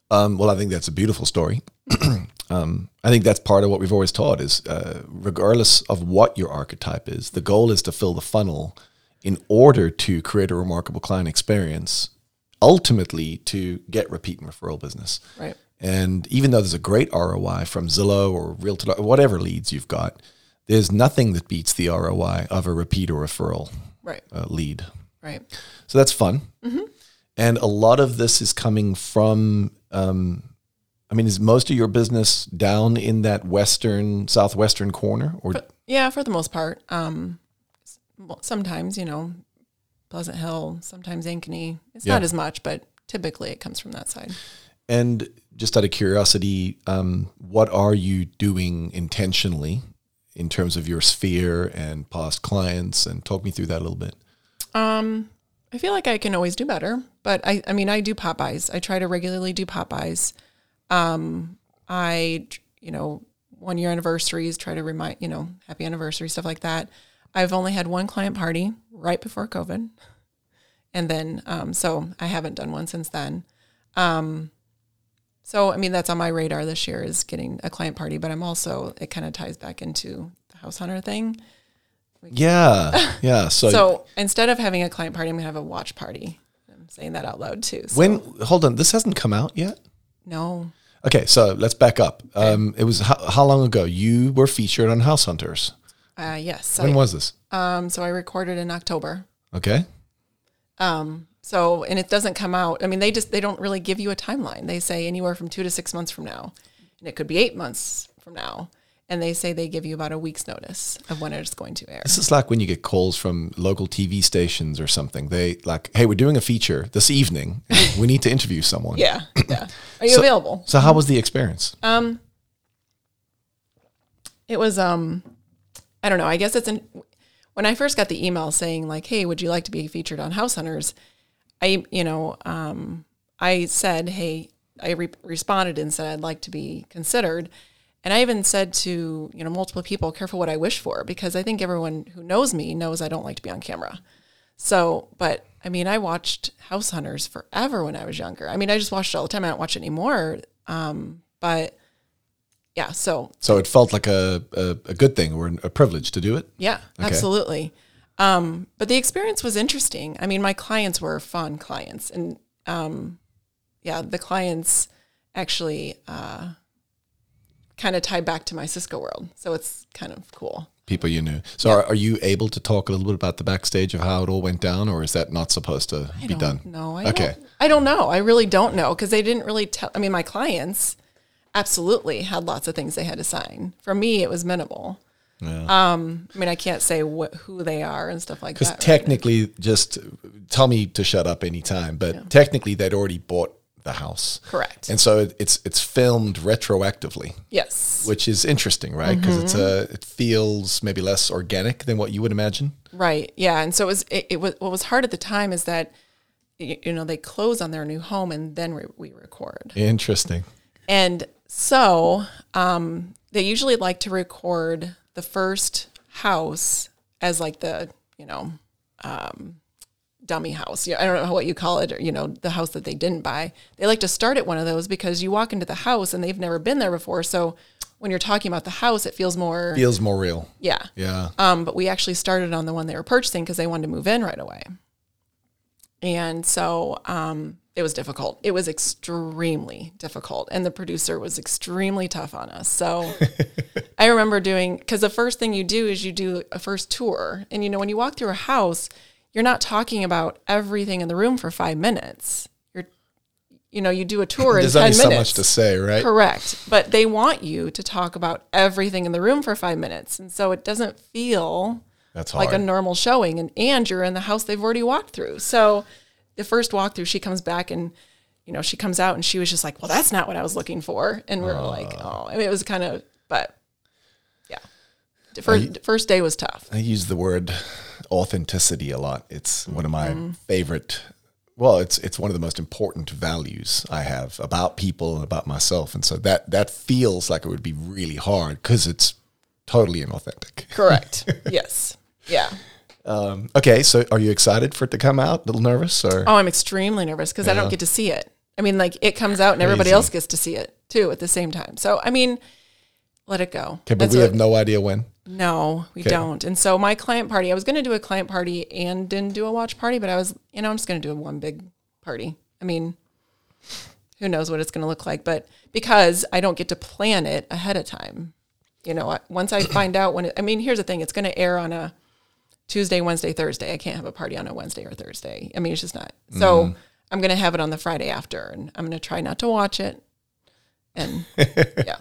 Um, well, I think that's a beautiful story. um, I think that's part of what we've always taught is, uh, regardless of what your archetype is, the goal is to fill the funnel in order to create a remarkable client experience, ultimately to get repeat and referral business. Right. And even though there's a great ROI from Zillow or Realtor, whatever leads you've got, there's nothing that beats the ROI of a repeat or referral Right. uh, lead. Right. So that's fun. And a lot of this is coming from, um, I mean, is most of your business down in that western, southwestern corner? Or Yeah, for the most part. Um, sometimes, you know, Pleasant Hill, sometimes Ankeny. It's Yeah. not as much, but typically it comes from that side. and just out of curiosity, um, what are you doing intentionally in terms of your sphere and past clients? And talk me through that a little bit. Um, I feel like I can always do better, but I, I mean, I do pop-bys. I try to regularly do pop-bys. Um, I, you know, one year anniversaries, try to remind, you know, happy anniversary, stuff like that. I've only had one client party right before COVID. And then, um, so I haven't done one since then. Um, so, I mean, that's on my radar this year is getting a client party, but I'm also, it kind of ties back into the house hunter thing. Yeah. Yeah. So, So instead of having a client party, I'm gonna have a watch party. I'm saying that out loud too. So, when, hold on, this hasn't come out yet? no, Okay. So let's back up. Um, it was how, how long ago? You were featured on House Hunters. uh, yes, When I, was this? um, so I recorded in October. Okay. Um, so and it doesn't come out. I mean, they just they don't really give you a timeline. They say anywhere from two to six months from now, and it could be eight months from now. And they say they give you about a week's notice of when it's going to air. This is like when you get calls from local TV stations or something. They like, hey, we're doing a feature this evening. we need to interview someone. Yeah, yeah. Are you So- available? So how was the experience? Um, it was um, I don't know. I guess it's an when I first got the email saying like, "Hey, would you like to be featured on House Hunters?" I you know um, I said, "Hey," I re- responded and said I'd like to be considered, and I even said to you know multiple people, "Careful what I wish for," because I think everyone who knows me knows I don't like to be on camera. So, but I mean, I watched House Hunters forever when I was younger. I mean, I just watched it all the time. I don't watch it anymore. Um, but yeah, so So it felt like a, a, a good thing or a privilege to do it. yeah, absolutely. Um, but the experience was interesting. I mean, my clients were fun clients, and um, yeah, the clients actually uh, kind of tie back to my Sysco world, so it's kind of cool. People you knew. So are, are you able to talk a little bit about the backstage of how it all went down, or is that not supposed to be done? No, I Okay. Don't, I don't know. I really don't know because they didn't really tell. I mean, my clients absolutely had lots of things they had to sign. For me, it was minimal. Um, I mean, I can't say what who they are and stuff like Because that. right? technically, just tell me to shut up anytime, but technically they'd already bought the house. correct. And so it, it's it's filmed retroactively, yes, which is interesting, right? Because it's Mm-hmm. a it feels maybe less organic than what you would imagine. right. Yeah, and so it was. It, it was what was hard at the time is that you know they close on their new home and then we, we record. Interesting. And so um, they usually like to record the first house as like the, you know, um, dummy house. Yeah, I don't know what you call it, or, you know, the house that they didn't buy. They like to start at one of those because you walk into the house and they've never been there before. So when you're talking about the house, it feels more, Feels more real. yeah. Yeah. Um, but we actually started on the one they were purchasing because they wanted to move in right away. And so um, it was difficult. It was extremely difficult. And the producer was extremely tough on us. So I remember doing, because the first thing you do is you do a first tour. And, you know, when you walk through a house, you're not talking about everything in the room for five minutes. You're, you know, you do a tour in There's 10 only minutes. so much to say, right? Correct. But they want you to talk about everything in the room for five minutes. And so it doesn't feel That's hard. like a normal showing. And, and you're in the house they've already walked through. So the first walkthrough, she comes back and, you know, she comes out and she was just like, well, that's not what I was looking for. And we are like, oh, I mean, it was kind of, but yeah. The first, first day was tough. I use the word authenticity a lot. It's one of my Mm-hmm. favorite. Well, it's it's one of the most important values I have about people and about myself, and so that that feels like it would be really hard because it's totally inauthentic. Correct. yes. Yeah. Um, okay, so are you excited for it to come out? A little nervous, or Oh, I'm extremely nervous because I don't get to see it. I mean, like it comes out and everybody else gets to see it too at the same time. So, I mean, let it go. okay, but That's we have no idea when. No, we Okay. don't. And so my client party, I was going to do a client party and didn't do a watch party, but I was, you know, I'm just going to do one big party. I mean, who knows what it's going to look like, but because I don't get to plan it ahead of time, you know, once I find out when it, I mean, here's the thing, it's going to air on a Tuesday, Wednesday, Thursday. I can't have a party on a Wednesday or Thursday. I mean, it's just not. So I'm going to have it on the Friday after and I'm going to try not to watch it. And yeah,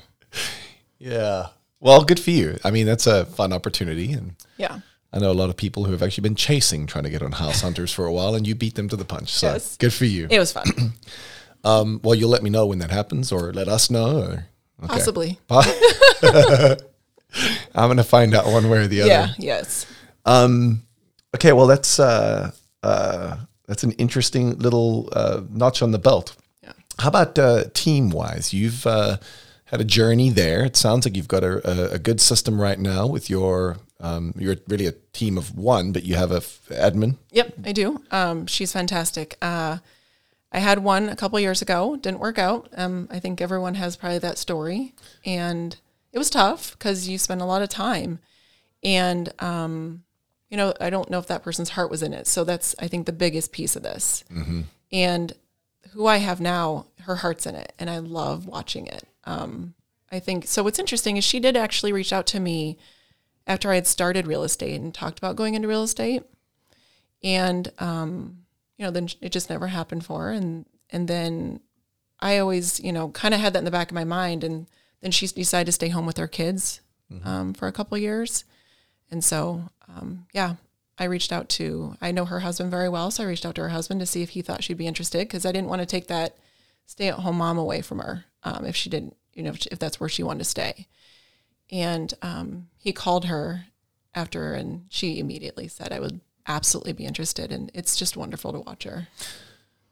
Yeah. Well, good for you. I mean, that's a fun opportunity, and yeah. I know a lot of people who have actually been chasing trying to get on House Hunters for a while, and you beat them to the punch. So Yes. good for you. It was fun. Um, well, you'll let me know when that happens, or let us know. Or, okay. Possibly. I'm going to find out one way or the other. Yeah. Yes. Um, okay. Well, that's uh, uh, that's an interesting little uh, notch on the belt. Yeah. How about uh, team wise? You've uh, had a journey there. It sounds like you've got a, a, good system right now with your. Um, you're really a team of one, but you have a f- admin. Yep, I do. Um, she's fantastic. Uh, I had one a couple years ago, didn't work out. Um, I think everyone has probably that story, and it was tough because you spend a lot of time, and um, you know, I don't know if that person's heart was in it. So that's I think the biggest piece of this. And who I have now, her heart's in it, and I love watching it. Um, I think so. What's interesting is she did actually reach out to me after I had started real estate and talked about going into real estate and um, you know, then it just never happened for her. And and then I always, you know, kind of had that in the back of my mind. And then she decided to stay home with her kids um, for a couple years. And so, um, yeah, I reached out to, I know her husband very well. So I reached out to her husband to see if he thought she'd be interested because I didn't want to take that stay at home mom away from her um, if she didn't, you know, if, that's where she wanted to stay. And um, he called her after, and she immediately said, I would absolutely be interested. And it's just wonderful to watch her.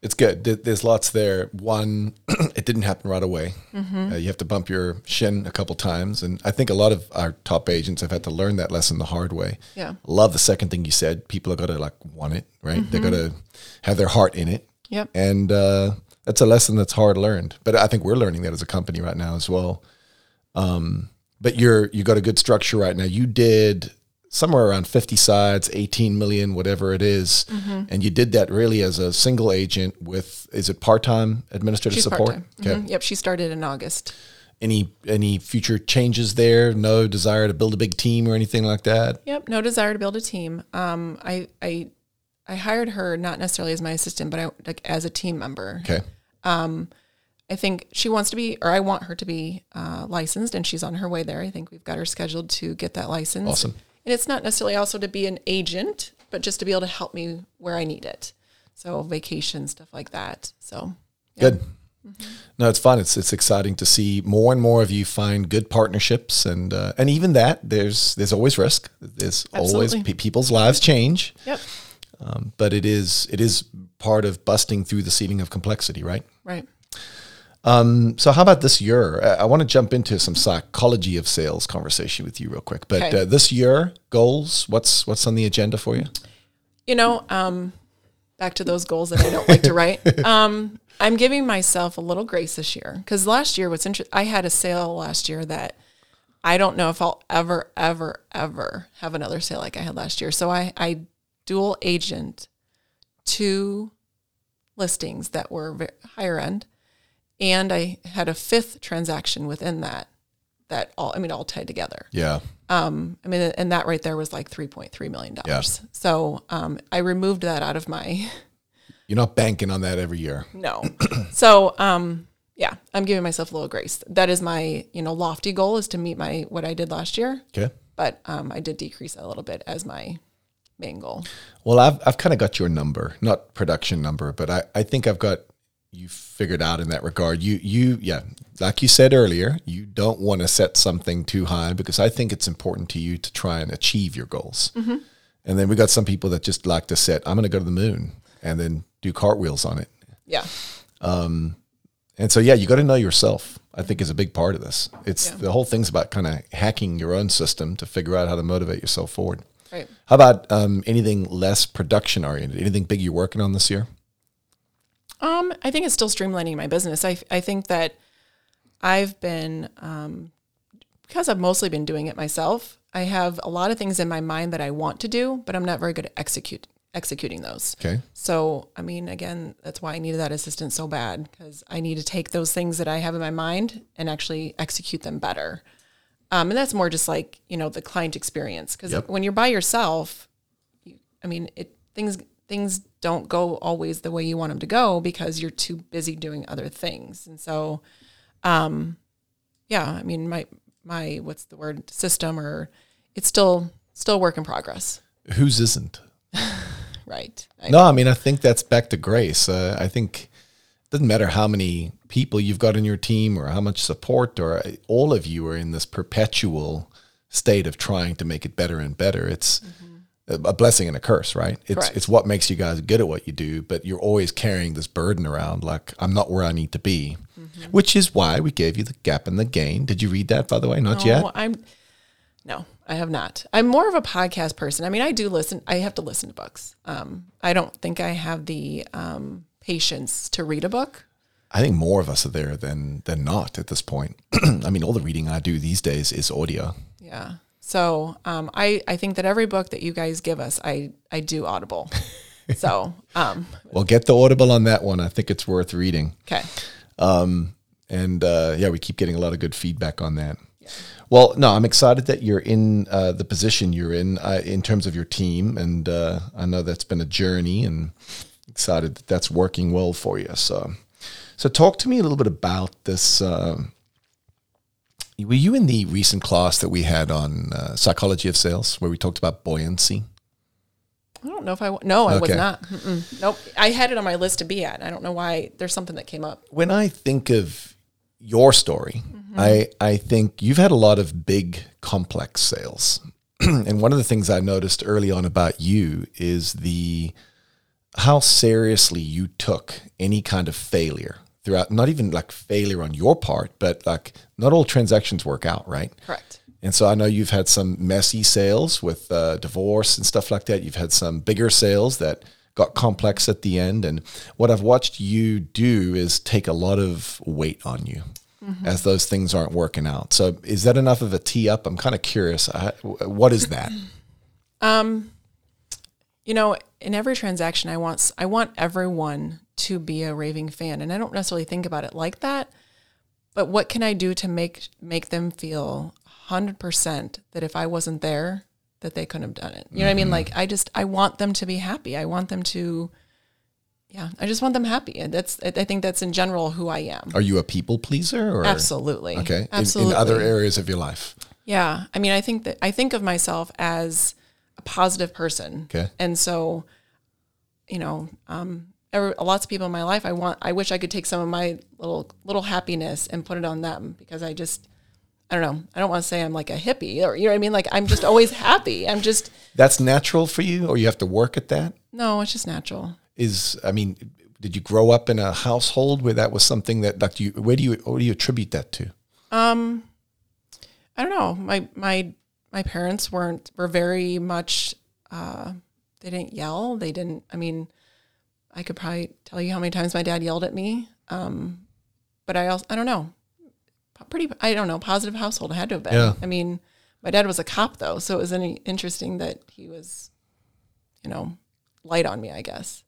It's good. There's lots there. One, it didn't happen right away. Uh, you have to bump your shin a couple times, and I think a lot of our top agents have had to learn that lesson the hard way. Yeah. Love the second thing you said. People are gonna like want it, right? They're gonna have their heart in it. Yep. and uh, that's a lesson that's hard learned. But I think we're learning that as a company right now as well. Um, but you're you got a good structure right now. You did somewhere around 50 sides, 18 million, whatever it is. and you did that really as a single agent with is it part time administrative She's support? part time. Okay. Yep. She started in August. Any any future changes there? No desire to build a big team or anything like that. Yep, no desire to build a team. Um, I I I hired her not necessarily as my assistant, but I like as a team member. Okay. Um, I think she wants to be, or I want her to be uh, licensed, and she's on her way there. I think we've got her scheduled to get that license. Awesome. And it's not necessarily also to be an agent, but just to be able to help me where I need it. So vacation stuff like that. So Good. No, it's fun. It's it's exciting to see more and more of you find good partnerships, and uh, and even that there's there's always risk. There's always pe- people's lives change, yep, um, but it is it is part of busting through the ceiling of complexity, right? right. So how about this year? I, I want to jump into some psychology of sales conversation with you real quick. But Okay. uh, this year goals, what's what's on the agenda for you? You know, um, back to those goals that I don't like to write. Um, I'm giving myself a little grace this year because last year, what's interesting, I had a sale last year that I don't know if I'll ever, ever, ever have another sale like I had last year. So I, I dual agent two listings that were higher end, and I had a fifth transaction within that. That all, I mean, all tied together. Yeah, Um, I mean, and that right there was like three point three million dollars. Yeah. So um, I removed that out of my you're not banking on that every year. no. so um, yeah, I'm giving myself a little grace. That is my you know lofty goal is to meet my what I did last year, Okay. but um, I did decrease a little bit as my main goal. Well, I've I've kind of got your number, not production number, but I, I think I've got you figured out in that regard. You you yeah, like you said earlier, you don't want to set something too high because I think it's important to you to try and achieve your goals. And then we got some people that just like to set, I'm going to go to the moon and then do cartwheels on it. Yeah, Um, And so yeah, you got to know yourself. I think is a big part of this. It's Yeah. the whole thing's about kind of hacking your own system to figure out how to motivate yourself forward. right. How about um, anything less production oriented? Anything big you're working on this year? Um, I think it's still streamlining my business. I I think that I've been um, because I've mostly been doing it myself. I have a lot of things in my mind that I want to do, but I'm not very good at execute executing those. Okay. So, I mean, again, that's why I needed that assistant so bad because I need to take those things that I have in my mind and actually execute them better. Um, and that's more just like you know the client experience because Yep. when you're by yourself, you, I mean, it things things don't go always the way you want them to go because you're too busy doing other things. And so, um, yeah, I mean, my my what's the word system or it's still still work in progress, Whose isn't? right? I- No, I mean, I think that's back to grace. Uh, I think it doesn't matter how many people you've got in your team or how much support, or all of you are in this perpetual state of trying to make it better and better. It's a a blessing and a curse, right? It's Correct. it's what makes you guys good at what you do, but you're always carrying this burden around, like I'm not where I need to be. Which is why we gave you the gap and the gain. Did you read that, by the way? Not yet. No, I'm no, I have not. I'm more of a podcast person. I mean, I do listen. I have to listen to books. Um, I don't think I have the um, patience to read a book. I think more of us are there than than not at this point. I mean, all the reading I do these days is audio. Yeah. So um, I I think that every book that you guys give us, I I do Audible. so um, Well, get the Audible on that one. I think it's worth reading. okay. And uh, yeah, we keep getting a lot of good feedback on that. Well, no, I'm excited that you're in uh, the position you're in uh, in terms of your team, and uh, I know that's been a journey, and excited that that's working well for you. So, so talk to me a little bit about this. Were you in the recent class that we had on uh, psychology of sales, where we talked about buoyancy? I don't know if I no, I was not. Mm-mm. Nope. I had it on my list to be at. I don't know why. There's something that came up. When I think of your story, I I think you've had a lot of big, complex sales, and one of the things I noticed early on about you is the how seriously you took any kind of failure throughout. Not even like failure on your part, but like not all transactions work out, right? Correct. And so I know you've had some messy sales with uh, divorce and stuff like that. You've had some bigger sales that got complex at the end. And what I've watched you do is take a lot of weight on you as those things aren't working out. So is that enough of a tee up? I'm kind of curious. I, what is that? um You know, in every transaction, I want i want everyone to be a raving fan, and I don't necessarily think about it like that. But what can I do to make make them feel hundred percent that if I wasn't there, that they couldn't have done it? You know what I mean? Like I just I want them to be happy. I want them to, yeah, I just want them happy, and that's I think that's in general who I am. Are you a people pleaser or Absolutely. okay in- Absolutely. In, other areas of your life? Yeah. I mean, I think that I think of myself as a positive person. Okay. And so, you know, um, lots of people in my life, I want, I wish I could take some of my little, little happiness and put it on them because I just, I don't know. I don't want to say I'm like a hippie or, you know what I mean? Like I'm just always happy. I'm just, That's natural for you, or you have to work at that? no, it's just natural. Is I mean, did you grow up in a household where that was something that like you? Where do you what do you attribute that to? Um, I don't know. My, my, my parents weren't, were very much, uh, they didn't yell. They didn't, I mean, I could probably tell you how many times my dad yelled at me. Um, but I also, I don't know, pretty, I don't know, positive household had to have been. Yeah. I mean, my dad was a cop though. So it was any interesting that he was, you know, light on me, I guess.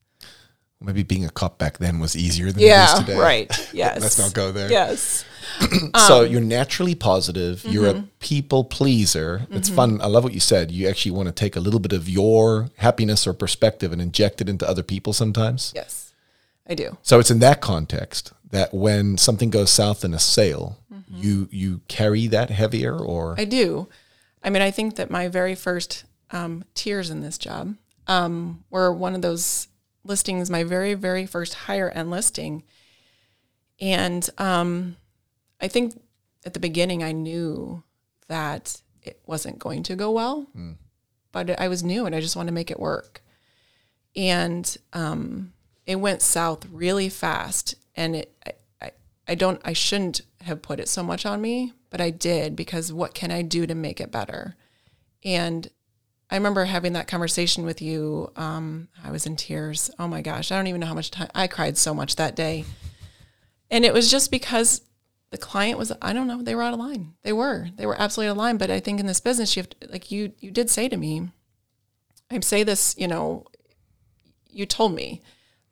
Maybe being a cop back then was easier than it is Yeah. today. Right. Yes. Let's not go there. Yes. so Um, you're naturally positive. You're mm-hmm. a people pleaser. It's fun. I love what you said. You actually want to take a little bit of your happiness or perspective and inject it into other people sometimes. Yes, I do. So it's in that context that when something goes south in a sale, Mm-hmm. you you carry that heavier or I do. I mean, I think that my very first um, tears in this job um, were one of those listings, my very, very first higher end listing. And um, I think at the beginning, I knew that it wasn't going to go well, but I was new and I just wanted to make it work. And um, it went south really fast. And it, I, I, I don't, I shouldn't have put it so much on me, but I did because what can I do to make it better? And I remember having that conversation with you. Um, I was in tears. Oh my gosh, I don't even know how much time I cried so much that day. And it was just because the client was I don't know, they were out of line. They were. They were absolutely out of line, but I think in this business you have to, like you you did say to me, I say this, you know, you told me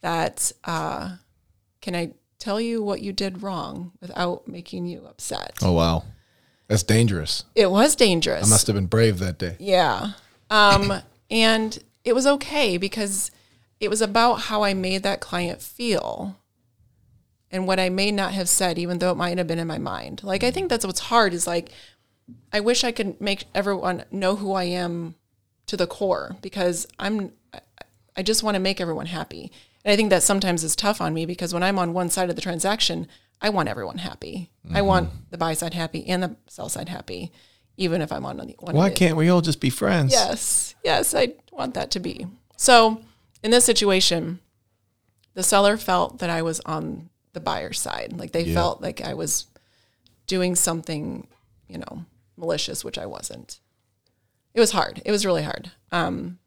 that uh can I tell you what you did wrong without making you upset? Oh wow. That's dangerous. It was dangerous. I must have been brave that day. Yeah. Um, and it was okay because it was about how I made that client feel and what I may not have said, even though it might have been in my mind. Like, I think that's what's hard is like, I wish I could make everyone know who I am to the core because I'm, I- I just want to make everyone happy. And I think that sometimes is tough on me because when I'm on one side of the transaction, I want everyone happy. I want the buy side happy and the sell side happy, even if I'm on the one. Why can't we all just be friends? Yes, yes, I want that to be. So, in this situation, the seller felt that I was on the buyer's side. Like they felt like I was doing something, you know, malicious, which I wasn't. It was hard. It was really hard. Um,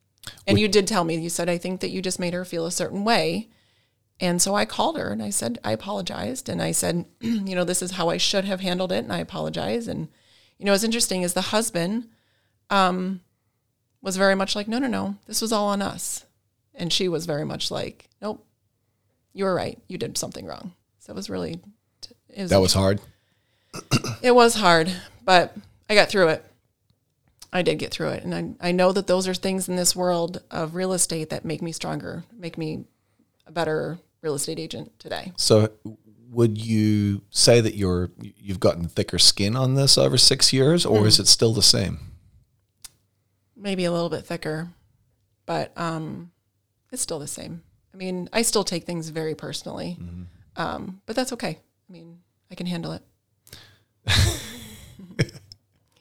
and you did tell me, you said, I think that you just made her feel a certain way. And so I called her and I said, I apologized. And I said, you know, this is how I should have handled it. And I apologize. And, you know, what's interesting is the husband um, was very much like, no, no, no, this was all on us. And she was very much like, nope, you were right. You did something wrong. So it was really, it was, That was hard. it was hard, but I got through it. I did get through it. And I, I know that those are things in this world of real estate that make me stronger, make me a better real estate agent today. So would you say that you're you've gotten thicker skin on this over six years, or is it still the same? maybe a little bit thicker, but um, it's still the same. I mean, I still take things very personally, um, but that's okay. I mean, I can handle it.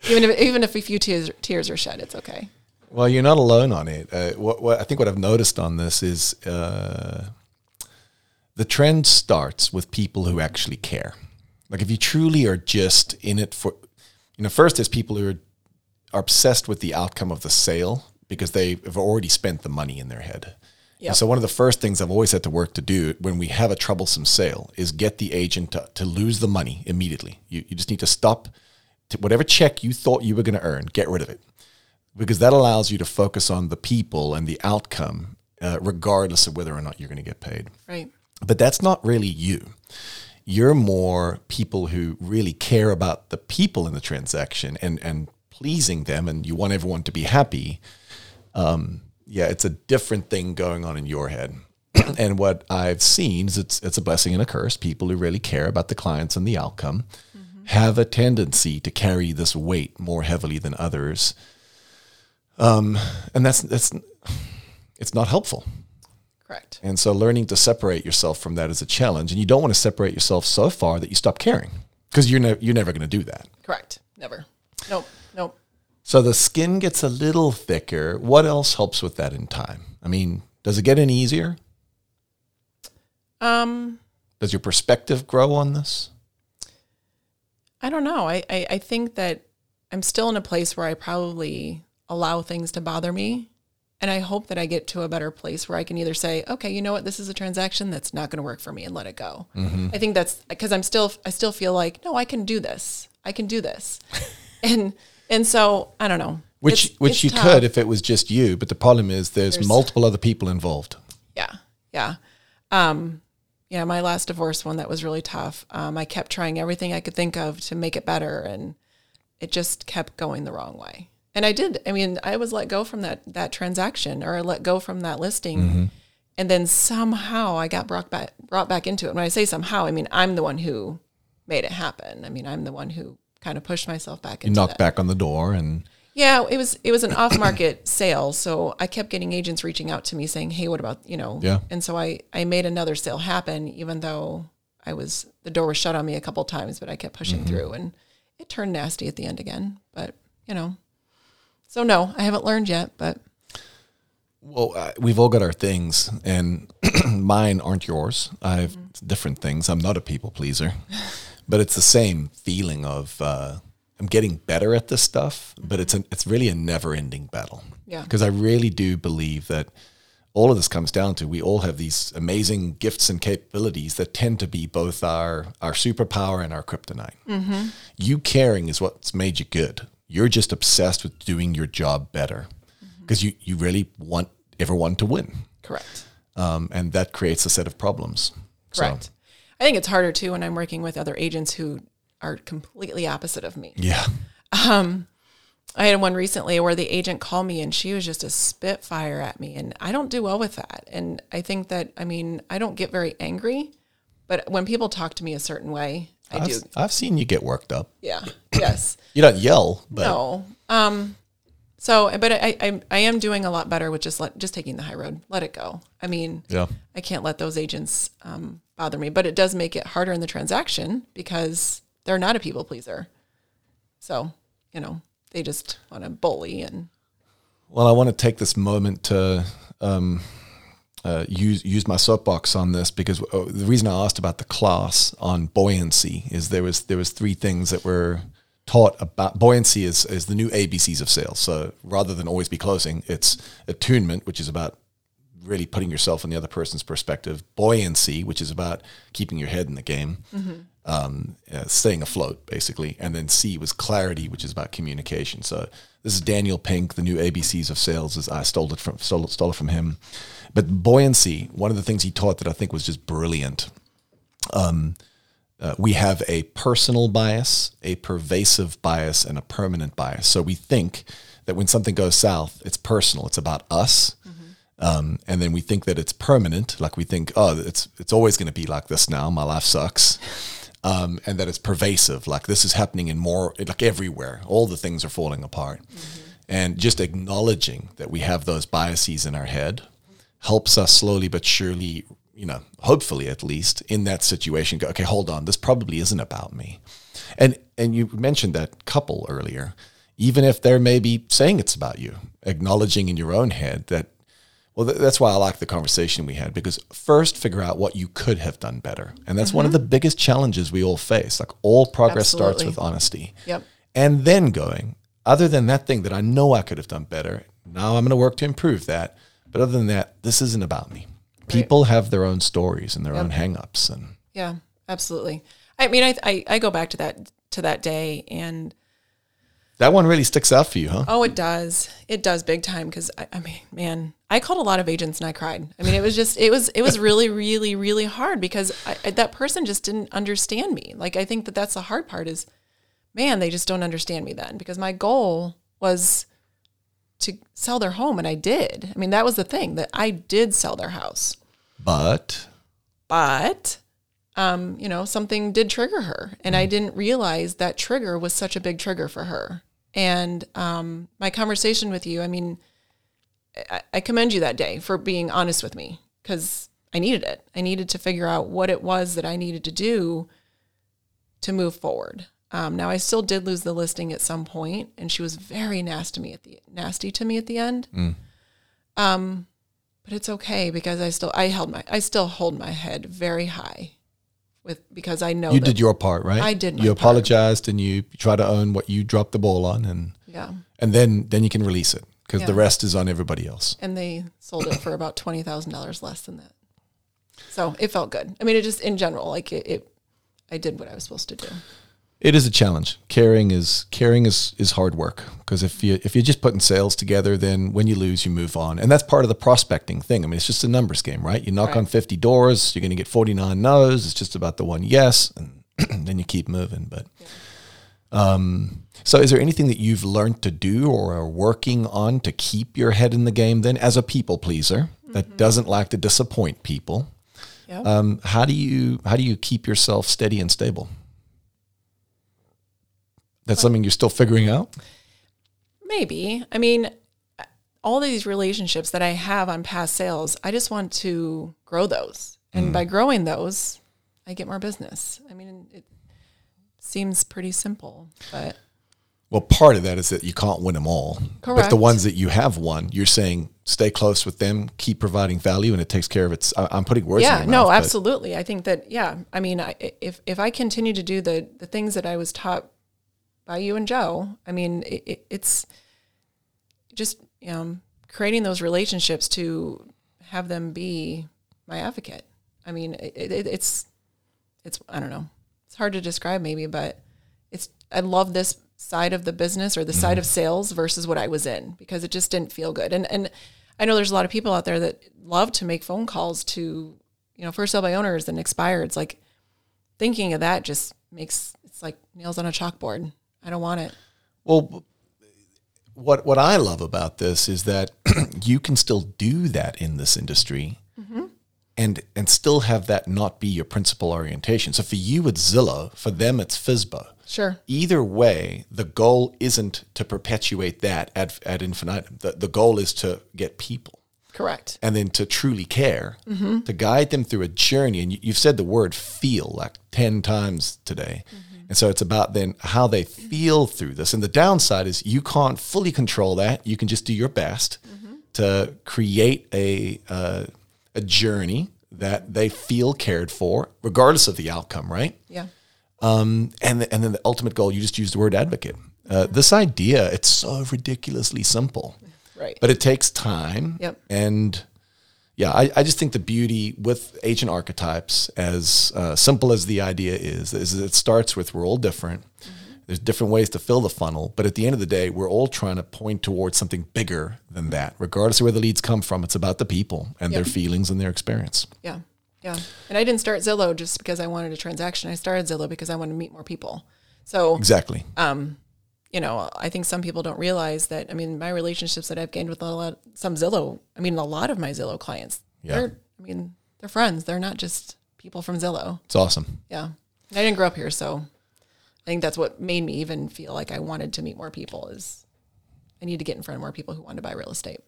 even if even if a few tears tears are shed, it's okay. Well, you're not alone on it. Uh, what, what I think what I've noticed on this is uh, the trend starts with people who actually care. Like if you truly are just in it for, you know, first there's people who are, are obsessed with the outcome of the sale because they have already spent the money in their head. Yep. And so one of the first things I've always had to work to do when we have a troublesome sale is get the agent to, to lose the money immediately. You, you just need to stop to whatever check you thought you were going to earn, get rid of it because that allows you to focus on the people and the outcome, uh, regardless of whether or not you're going to get paid. Right. But that's not really you. You're more people who really care about the people in the transaction and, and pleasing them, and you want everyone to be happy. Um, yeah, it's a different thing going on in your head. and what I've seen is it's it's a blessing and a curse. People who really care about the clients and the outcome have a tendency to carry this weight more heavily than others. Um, and that's that's it's not helpful. Correct. And so learning to separate yourself from that is a challenge. And you don't want to separate yourself so far that you stop caring because you're, ne- you're never going to do that. Correct. Never. Nope. Nope. So the skin gets a little thicker. What else helps with that in time? I mean, does it get any easier? Um, Does your perspective grow on this? I don't know. I, I, I think that I'm still in a place where I probably allow things to bother me. And I hope that I get to a better place where I can either say, okay, you know what, this is a transaction that's not going to work for me and let it go. I think that's because I'm still, I still feel like, no, I can do this. I can do this. and, and so I don't know. Which It's- which it's you tough. could if it was just you, but the problem is there's, There's- multiple other people involved. Yeah. Yeah. Um, yeah, my last divorce one that was really tough. Um, I kept trying everything I could think of to make it better and it just kept going the wrong way. And I did. I mean, I was let go from that that transaction or let go from that listing. And then somehow I got brought back brought back into it. When I say somehow, I mean I'm the one who made it happen. I mean, I'm the one who kind of pushed myself back You into knocked that. back on the door and Yeah, it was it was an off market sale, so I kept getting agents reaching out to me saying, "Hey, what about you know?" Yeah. And so I I made another sale happen, even though I was the door was shut on me a couple times, but I kept pushing Mm-hmm. through, and it turned nasty at the end again. But you know, so no, I haven't learned yet, but Well, uh, we've all got our things, and mine aren't yours. I have different things. I'm not a people pleaser, but it's the same feeling of uh, I'm getting better at this stuff, but it's an, it's really a never-ending battle. Yeah. Because I really do believe that all of this comes down to we all have these amazing gifts and capabilities that tend to be both our our superpower and our kryptonite. You caring is what's made you good. You're just obsessed with doing your job better because you, you really want everyone to win. correct, Um, and that creates a set of problems. So, correct. I think it's harder too when I'm working with other agents who are completely opposite of me. yeah. I had one recently where the agent called me and she was just a spitfire at me. And I don't do well with that. And I think that, I mean, I don't get very angry, but when people talk to me a certain way, I I've, do. I've seen you get worked up. Yeah. Yes. You don't yell, but no. Um, so, but I, I, I am doing a lot better with just let, just taking the high road. Let it go. I mean, yeah. I can't let those agents um, bother me, but it does make it harder in the transaction because they're not a people pleaser. So, you know, they just want to bully and Well, I want to take this moment to um, uh, use use my soapbox on this because uh, the reason I asked about the class on buoyancy is there was there was three things that were taught about buoyancy is is the new ABCs of sales. So rather than always be closing, it's attunement, which is about really putting yourself in the other person's perspective. Buoyancy, which is about keeping your head in the game. Um, uh, staying afloat, basically, and then C was clarity, which is about communication. So this is Daniel Pink, the new ABCs of sales. Is I stole it from stole, stole it from him. But buoyancy, one of the things he taught that I think was just brilliant. Um, uh, we have a personal bias, a pervasive bias, and a permanent bias. So we think that when something goes south, it's personal. It's about us. Um, and then we think that it's permanent, like we think, oh, it's it's always going to be like this now. My life sucks, um, and that it's pervasive, like this is happening in more, like everywhere. All the things are falling apart, and just acknowledging that we have those biases in our head helps us slowly but surely, you know, hopefully at least in that situation, go, okay, hold on, this probably isn't about me. And and you mentioned that couple earlier. Even if they're maybe saying it's about you, acknowledging in your own head that, well, th- that's why I like the conversation we had because first figure out what you could have done better, and that's one of mm-hmm. the biggest challenges we all face. Like all progress starts with honesty, Yep. and then going. Other than that thing that I know I could have done better, now I'm going to work to improve that. But other than that, this isn't about me. People have their own stories and their own hangups, and Yeah, absolutely. I mean, I, I I go back to that to that day, and that one really sticks out for you, huh? oh, it does, it does big time. Because I, I mean, man, I called a lot of agents and I cried. I mean, it was just it was it was really really really hard because I, I, that person just didn't understand me. Like I think that that's the hard part is, man, they just don't understand me then because my goal was to sell their home, and I did. I mean, that was the thing that I did sell their house. But but um, you know, something did trigger her, and I didn't realize that trigger was such a big trigger for her. And um, my conversation with you, I mean, I, I commend you that day for being honest with me because I needed it. I needed to figure out what it was that I needed to do to move forward. Um, now, I still did lose the listing at some point, and she was very nasty to me at the nasty to me at the end. Um, but it's okay because I still I held my I still hold my head very high with because I know you did your part, right? I did You part. apologized and you try to own what you dropped the ball on, and yeah. and then then you can release it because the rest is on everybody else. And they sold it for about twenty thousand dollars less than that. So it felt good. I mean, it just in general, like it, it I did what I was supposed to do. It is a challenge. Caring is caring is is hard work because if you if you're just putting sales together, then when you lose, you move on, and that's part of the prospecting thing. I mean, it's just a numbers game, right? You knock Right. on 50 doors, you're going to get 49 no's. It's just about the one yes, and then you keep moving. But um, so, is there anything that you've learned to do or are working on to keep your head in the game? Then, as a people pleaser that doesn't like to disappoint people, Yeah. um, how do you how do you keep yourself steady and stable? That's something you're still figuring out. Maybe. I mean, all these relationships that I have on past sales, I just want to grow those. And mm. by growing those, I get more business. I mean, it seems pretty simple, but Well, part of that is that you can't win them all. But the ones that you have won, you're saying stay close with them, keep providing value, and it takes care of its. I- I'm putting words. yeah, your no, mouth, absolutely. I think that yeah. I mean, I, if if I continue to do the the things that I was taught by you and Joe, I mean, it, it, it's just you know creating those relationships to have them be my advocate. I mean, it, it, it's it's I don't know. It's hard to describe maybe, but it's I love this side of the business or the mm-hmm. side of sales versus what I was in because it just didn't feel good. And and I know there's a lot of people out there that love to make phone calls to, you know, for sale by owners and expireds. Like thinking of that just makes it's like nails on a chalkboard. I don't want it. Well, what what I love about this is that you can still do that in this industry, mm-hmm. and and still have that not be your principal orientation. So for you, it's Zillow. For them, it's FSBO. Sure. Either way, the goal isn't to perpetuate that ad, ad infinitum. The, the goal is to get people Correct. and then to truly care, mm-hmm. to guide them through a journey. And you, you've said the word feel like 10 times today. Mm-hmm. And so it's about then how they feel through this. And the downside is you can't fully control that. You can just do your best to create a, uh, a journey that they feel cared for, regardless of the outcome, right? Yeah. Um, and the, and then the ultimate goal, you just use the word advocate. Uh, this idea, it's so ridiculously simple, Right. but it takes time. Yep. And yeah, I, I just think the beauty with agent archetypes, as uh, simple as the idea is, is it starts with we're all different. There's different ways to fill the funnel, but at the end of the day, we're all trying to point towards something bigger than that. Regardless of where the leads come from, it's about the people and their feelings and their experience. Yeah. Yeah. And I didn't start Zillow just because I wanted a transaction. I started Zillow because I wanted to meet more people. So Exactly. You know, I think some people don't realize that. I mean, my relationships that I've gained with a lot, some Zillow. I mean, a lot of my Zillow clients. Yeah. They're, I mean, they're friends. They're not just people from Zillow. It's awesome. Yeah. I didn't grow up here, so I think that's what made me even feel like I wanted to meet more people. Is I need to get in front of more people who want to buy real estate.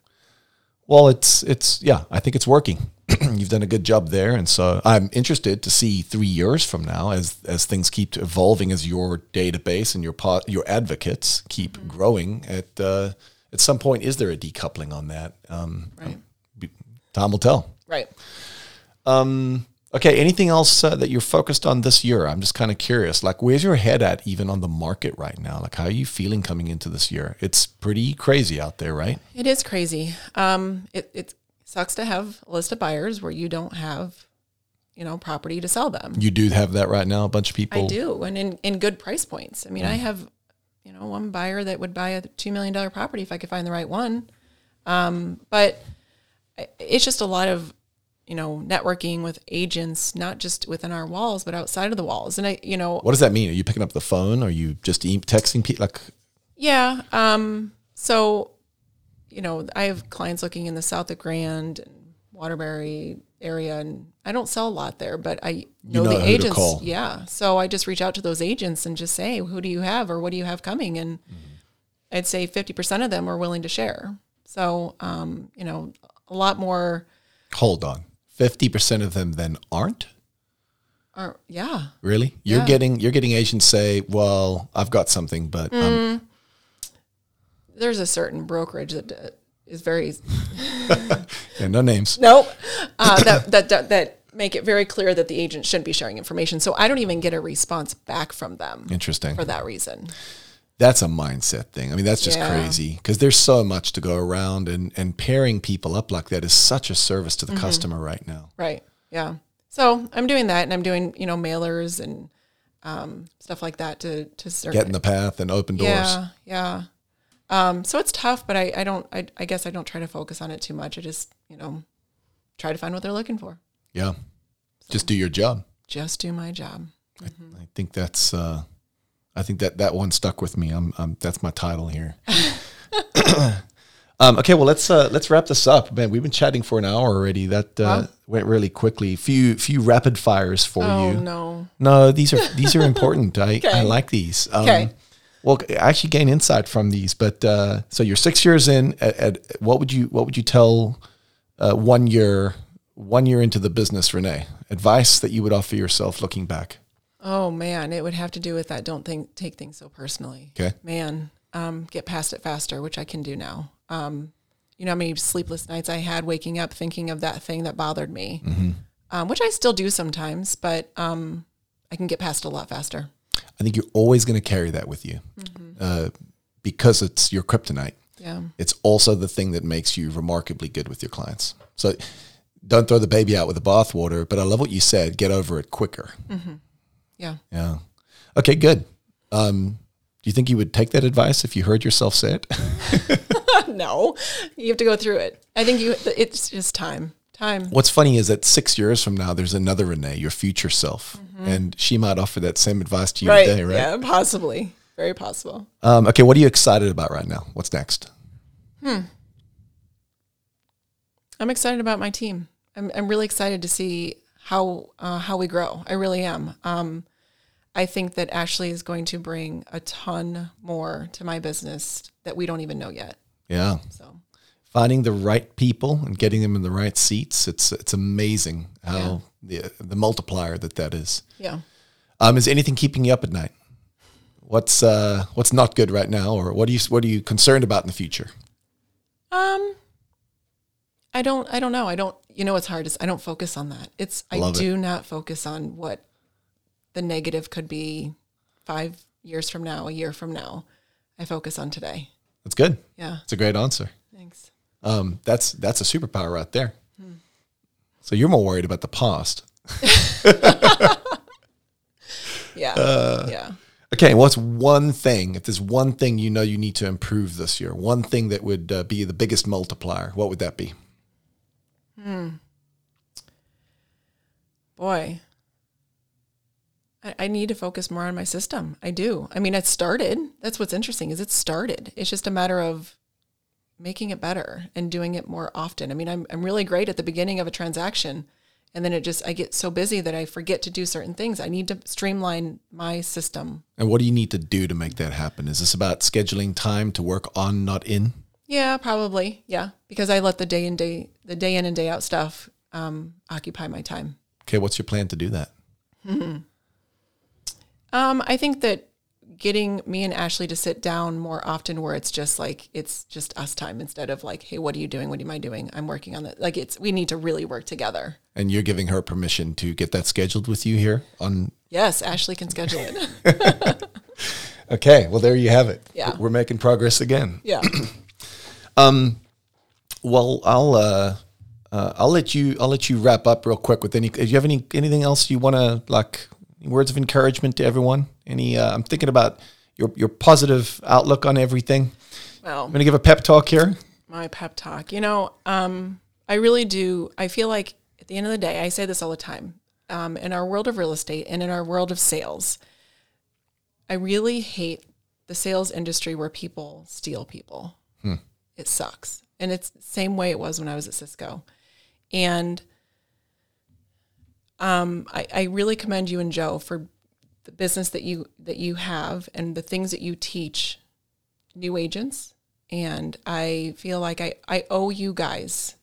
Well, it's it's yeah, I think it's working. You've done a good job there, and so I'm interested to see three years from now as as things keep evolving, as your database and your po- your advocates keep Mm-hmm. growing. At uh, at some point, is there a decoupling on that? Um, Right. time will tell. Right. Okay, anything else uh, that you're focused on this year? I'm just kind of curious. Like, where's your head at, even on the market right now? Like, how are you feeling coming into this year? It's pretty crazy out there, right? It is crazy. Um, it, it sucks to have a list of buyers where you don't have, you know, property to sell them. You do have that right now. A bunch of people. I do, and in, in good price points. I mean, I have, you know, one buyer that would buy a two million dollar property if I could find the right one. Um, but it's just a lot of, you know, networking with agents, not just within our walls, but outside of the walls. And I, you know, What does that mean? Are you picking up the phone? Are you just e- texting people? Like, Yeah. Um, so, you know, I have clients looking in the South of Grand and Waterbury area, and I don't sell a lot there, but I know, know the agents. Yeah. So I just reach out to those agents and just say, who do you have or what do you have coming? And I'd say 50% of them are willing to share. So, um, you know, a lot more hold on. 50% of them then aren't? are, yeah. Really? You're Yeah. getting you're getting agents say, "Well, I've got something, but Mm. um, There's a certain brokerage that uh, very yeah, no names." Nope. Uh, that, that, that, that make it very clear that the agent shouldn't be sharing information. So I don't even get a response back from them Interesting. for that reason. That's a mindset thing. I mean, that's just Yeah. crazy because there's so much to go around, and and pairing people up like that is such a service to the Mm-hmm. customer right now. Right. Yeah. So I'm doing that and I'm doing, you know, mailers and um, stuff like that to, to start. Get in the path and open doors. yeah. Yeah. Um, so it's tough, but I, I don't, I, I guess I don't try to focus on it too much. I just, you know, try to find what they're looking for. Yeah. Just do your job. Just do my job. I think that's. Uh, I think that that one stuck with me. I'm. I'm that's my title here. um, okay, well let's uh, let's wrap this up, man. We've been chatting for an hour already. That uh, Wow. went really quickly. Few few rapid fires for Oh, you. no. No, these are these are important. I, I like these. Um, Okay. Well, I actually gain insight from these. But uh, so you're six years in. At, at, what would you What would you tell uh, one year one year into the business, Renee? Advice that you would offer yourself looking back. Oh man, it would have to do with that. Don't think take things so personally. Okay. Man, um, get past it faster, which I can do now. Um, you know how many sleepless nights I had waking up thinking of that thing that bothered me, um, which I still do sometimes, but um, I can get past it a lot faster. I think you're always going to carry that with you uh, because it's your kryptonite. Yeah. It's also the thing that makes you remarkably good with your clients. So don't throw the baby out with the bathwater. But I love what you said. Get over it quicker. Yeah. Yeah. Okay, good. Um, do you think you would take that advice if you heard yourself say it? no, you have to go through it. I think you. It's just time. Time. What's funny is that six years from now, there's another Renee, your future self, and she might offer that same advice to you Right. today, right? Yeah. Possibly. Very possible. Um, okay, what are you excited about right now? What's next? Hmm. I'm excited about my team. I'm, I'm really excited to see how uh, how we grow. I really am. Um, I think that Ashley is going to bring a ton more to my business that we don't even know yet. Yeah. So finding the right people and getting them in the right seats. It's it's amazing how the the multiplier that that is. yeah, Um, is anything keeping you up at night? What's uh what's not good right now, or what are you what are you concerned about in the future? um, I don't I don't know. I don't. You know, what's hard is I don't focus on that. It's I Love it. do not focus on what the negative could be five years from now, a year from now. I focus on today. That's good. Yeah. It's a great answer. Thanks. Um, that's that's a superpower right there. So you're more worried about the past. Yeah. Uh, yeah. Okay, what's one thing? If there's one thing you know you need to improve this year, one thing that would uh, be the biggest multiplier, what would that be? Hmm. Boy. I, I need to focus more on my system. I do. I mean, it started. That's what's interesting is it started. It's just a matter of making it better and doing it more often. I mean, I'm I'm really great at the beginning of a transaction and then it just I get so busy that I forget to do certain things. I need to streamline my system. And what do you need to do to make that happen? Is this about scheduling time to work on, not in? Yeah, probably. Yeah, because I let the day in day the day in and day out stuff um, occupy my time. Okay, what's your plan to do that? Mm-hmm. Um, I think that getting me and Ashley to sit down more often where it's just like it's just us time instead of like, hey, what are you doing? What am I doing? I'm working on that. Like it's we need to really work together. And you're giving her permission to get that scheduled with you here on Yes, Ashley can schedule it. Okay, well there you have it. Yeah. We're making progress again. yeah. um Well, I'll uh, uh, I'll let you I'll let you wrap up real quick with any. Do you have any anything else you want to like words of encouragement to everyone? Any? Uh, I'm thinking about your your positive outlook on everything. Well, I'm gonna give a pep talk here. my pep talk. You know, um, I really do. I feel like at the end of the day, I say this all the time. Um, in our world of real estate and in our world of sales, I really hate the sales industry where people steal people. It sucks, and it's the same way it was when I was at Sysco. And um, I, I really commend you and Joe for the business that you that you have and the things that you teach new agents and I feel like I, I owe you guys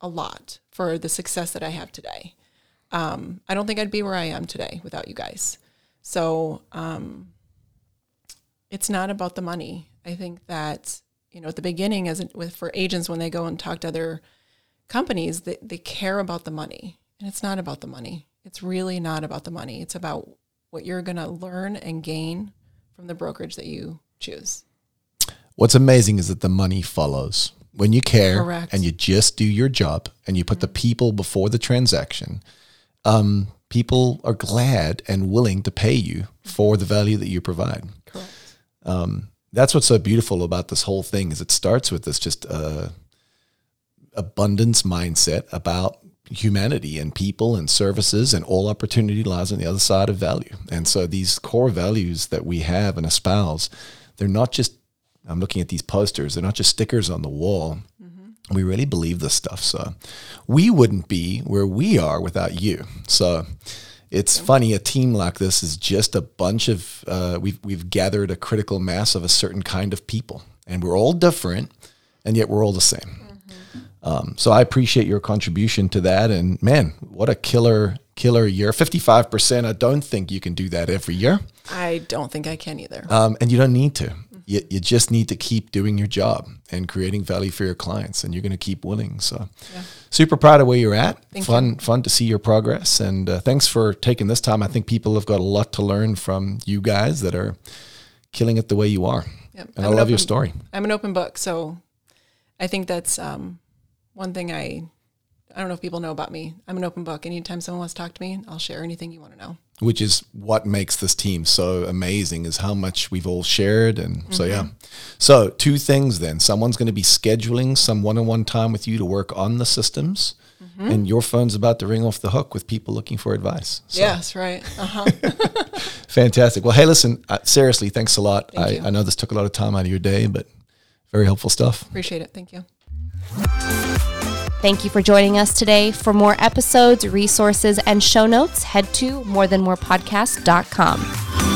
a lot for the success that I have today. Um, I don't think I'd be where I am today without you guys. So um, it's not about the money. I think that you know at the beginning, as with for agents when they go and talk to other companies, they, they care about the money, and it's not about the money. It's really not about the money. It's about what you're going to learn and gain from the brokerage that you choose. What's amazing is that the money follows when you care Correct. and you just do your job and you put the people before the transaction. Um, people are glad and willing to pay you for the value that you provide. Correct. that's what's so beautiful about this whole thing is it starts with this just uh, abundance mindset about humanity and people and services and all opportunity lies on the other side of value. And so these core values that we have and espouse they're not just i'm looking at these posters they're not just stickers on the wall. We really believe this stuff so we wouldn't be where we are without you so it's funny a team like this is just a bunch of uh, we've we've gathered a critical mass of a certain kind of people. And we're all different and yet we're all the same um, so I appreciate your contribution to that. And man, what a killer, killer year. 55%. I don't think you can do that every year. I don't think I can either. Um, and you don't need to. You, you just need to keep doing your job and creating value for your clients, and you're going to keep winning. So, super proud of where you're at. Thank fun, fun to see your progress, and uh, thanks for taking this time. I think people have got a lot to learn from you guys that are killing it the way you are. Yep. And I'm I love your story. I'm an open book, so I think that's um, one thing I I don't know if people know about me. I'm an open book. Anytime someone wants to talk to me, I'll share anything you want to know. which is what makes this team so amazing is how much we've all shared and so yeah so two things then someone's going to be scheduling some one-on-one time with you to work on the systems and your phone's about to ring off the hook with people looking for advice so Yes, right. Uh-huh. fantastic well hey listen uh, seriously thanks a lot I. I know this took a lot of time out of your day but very helpful stuff Appreciate it. Thank you. Thank you for joining us today. For more episodes, resources, and show notes, head to morethanmorepodcast.com.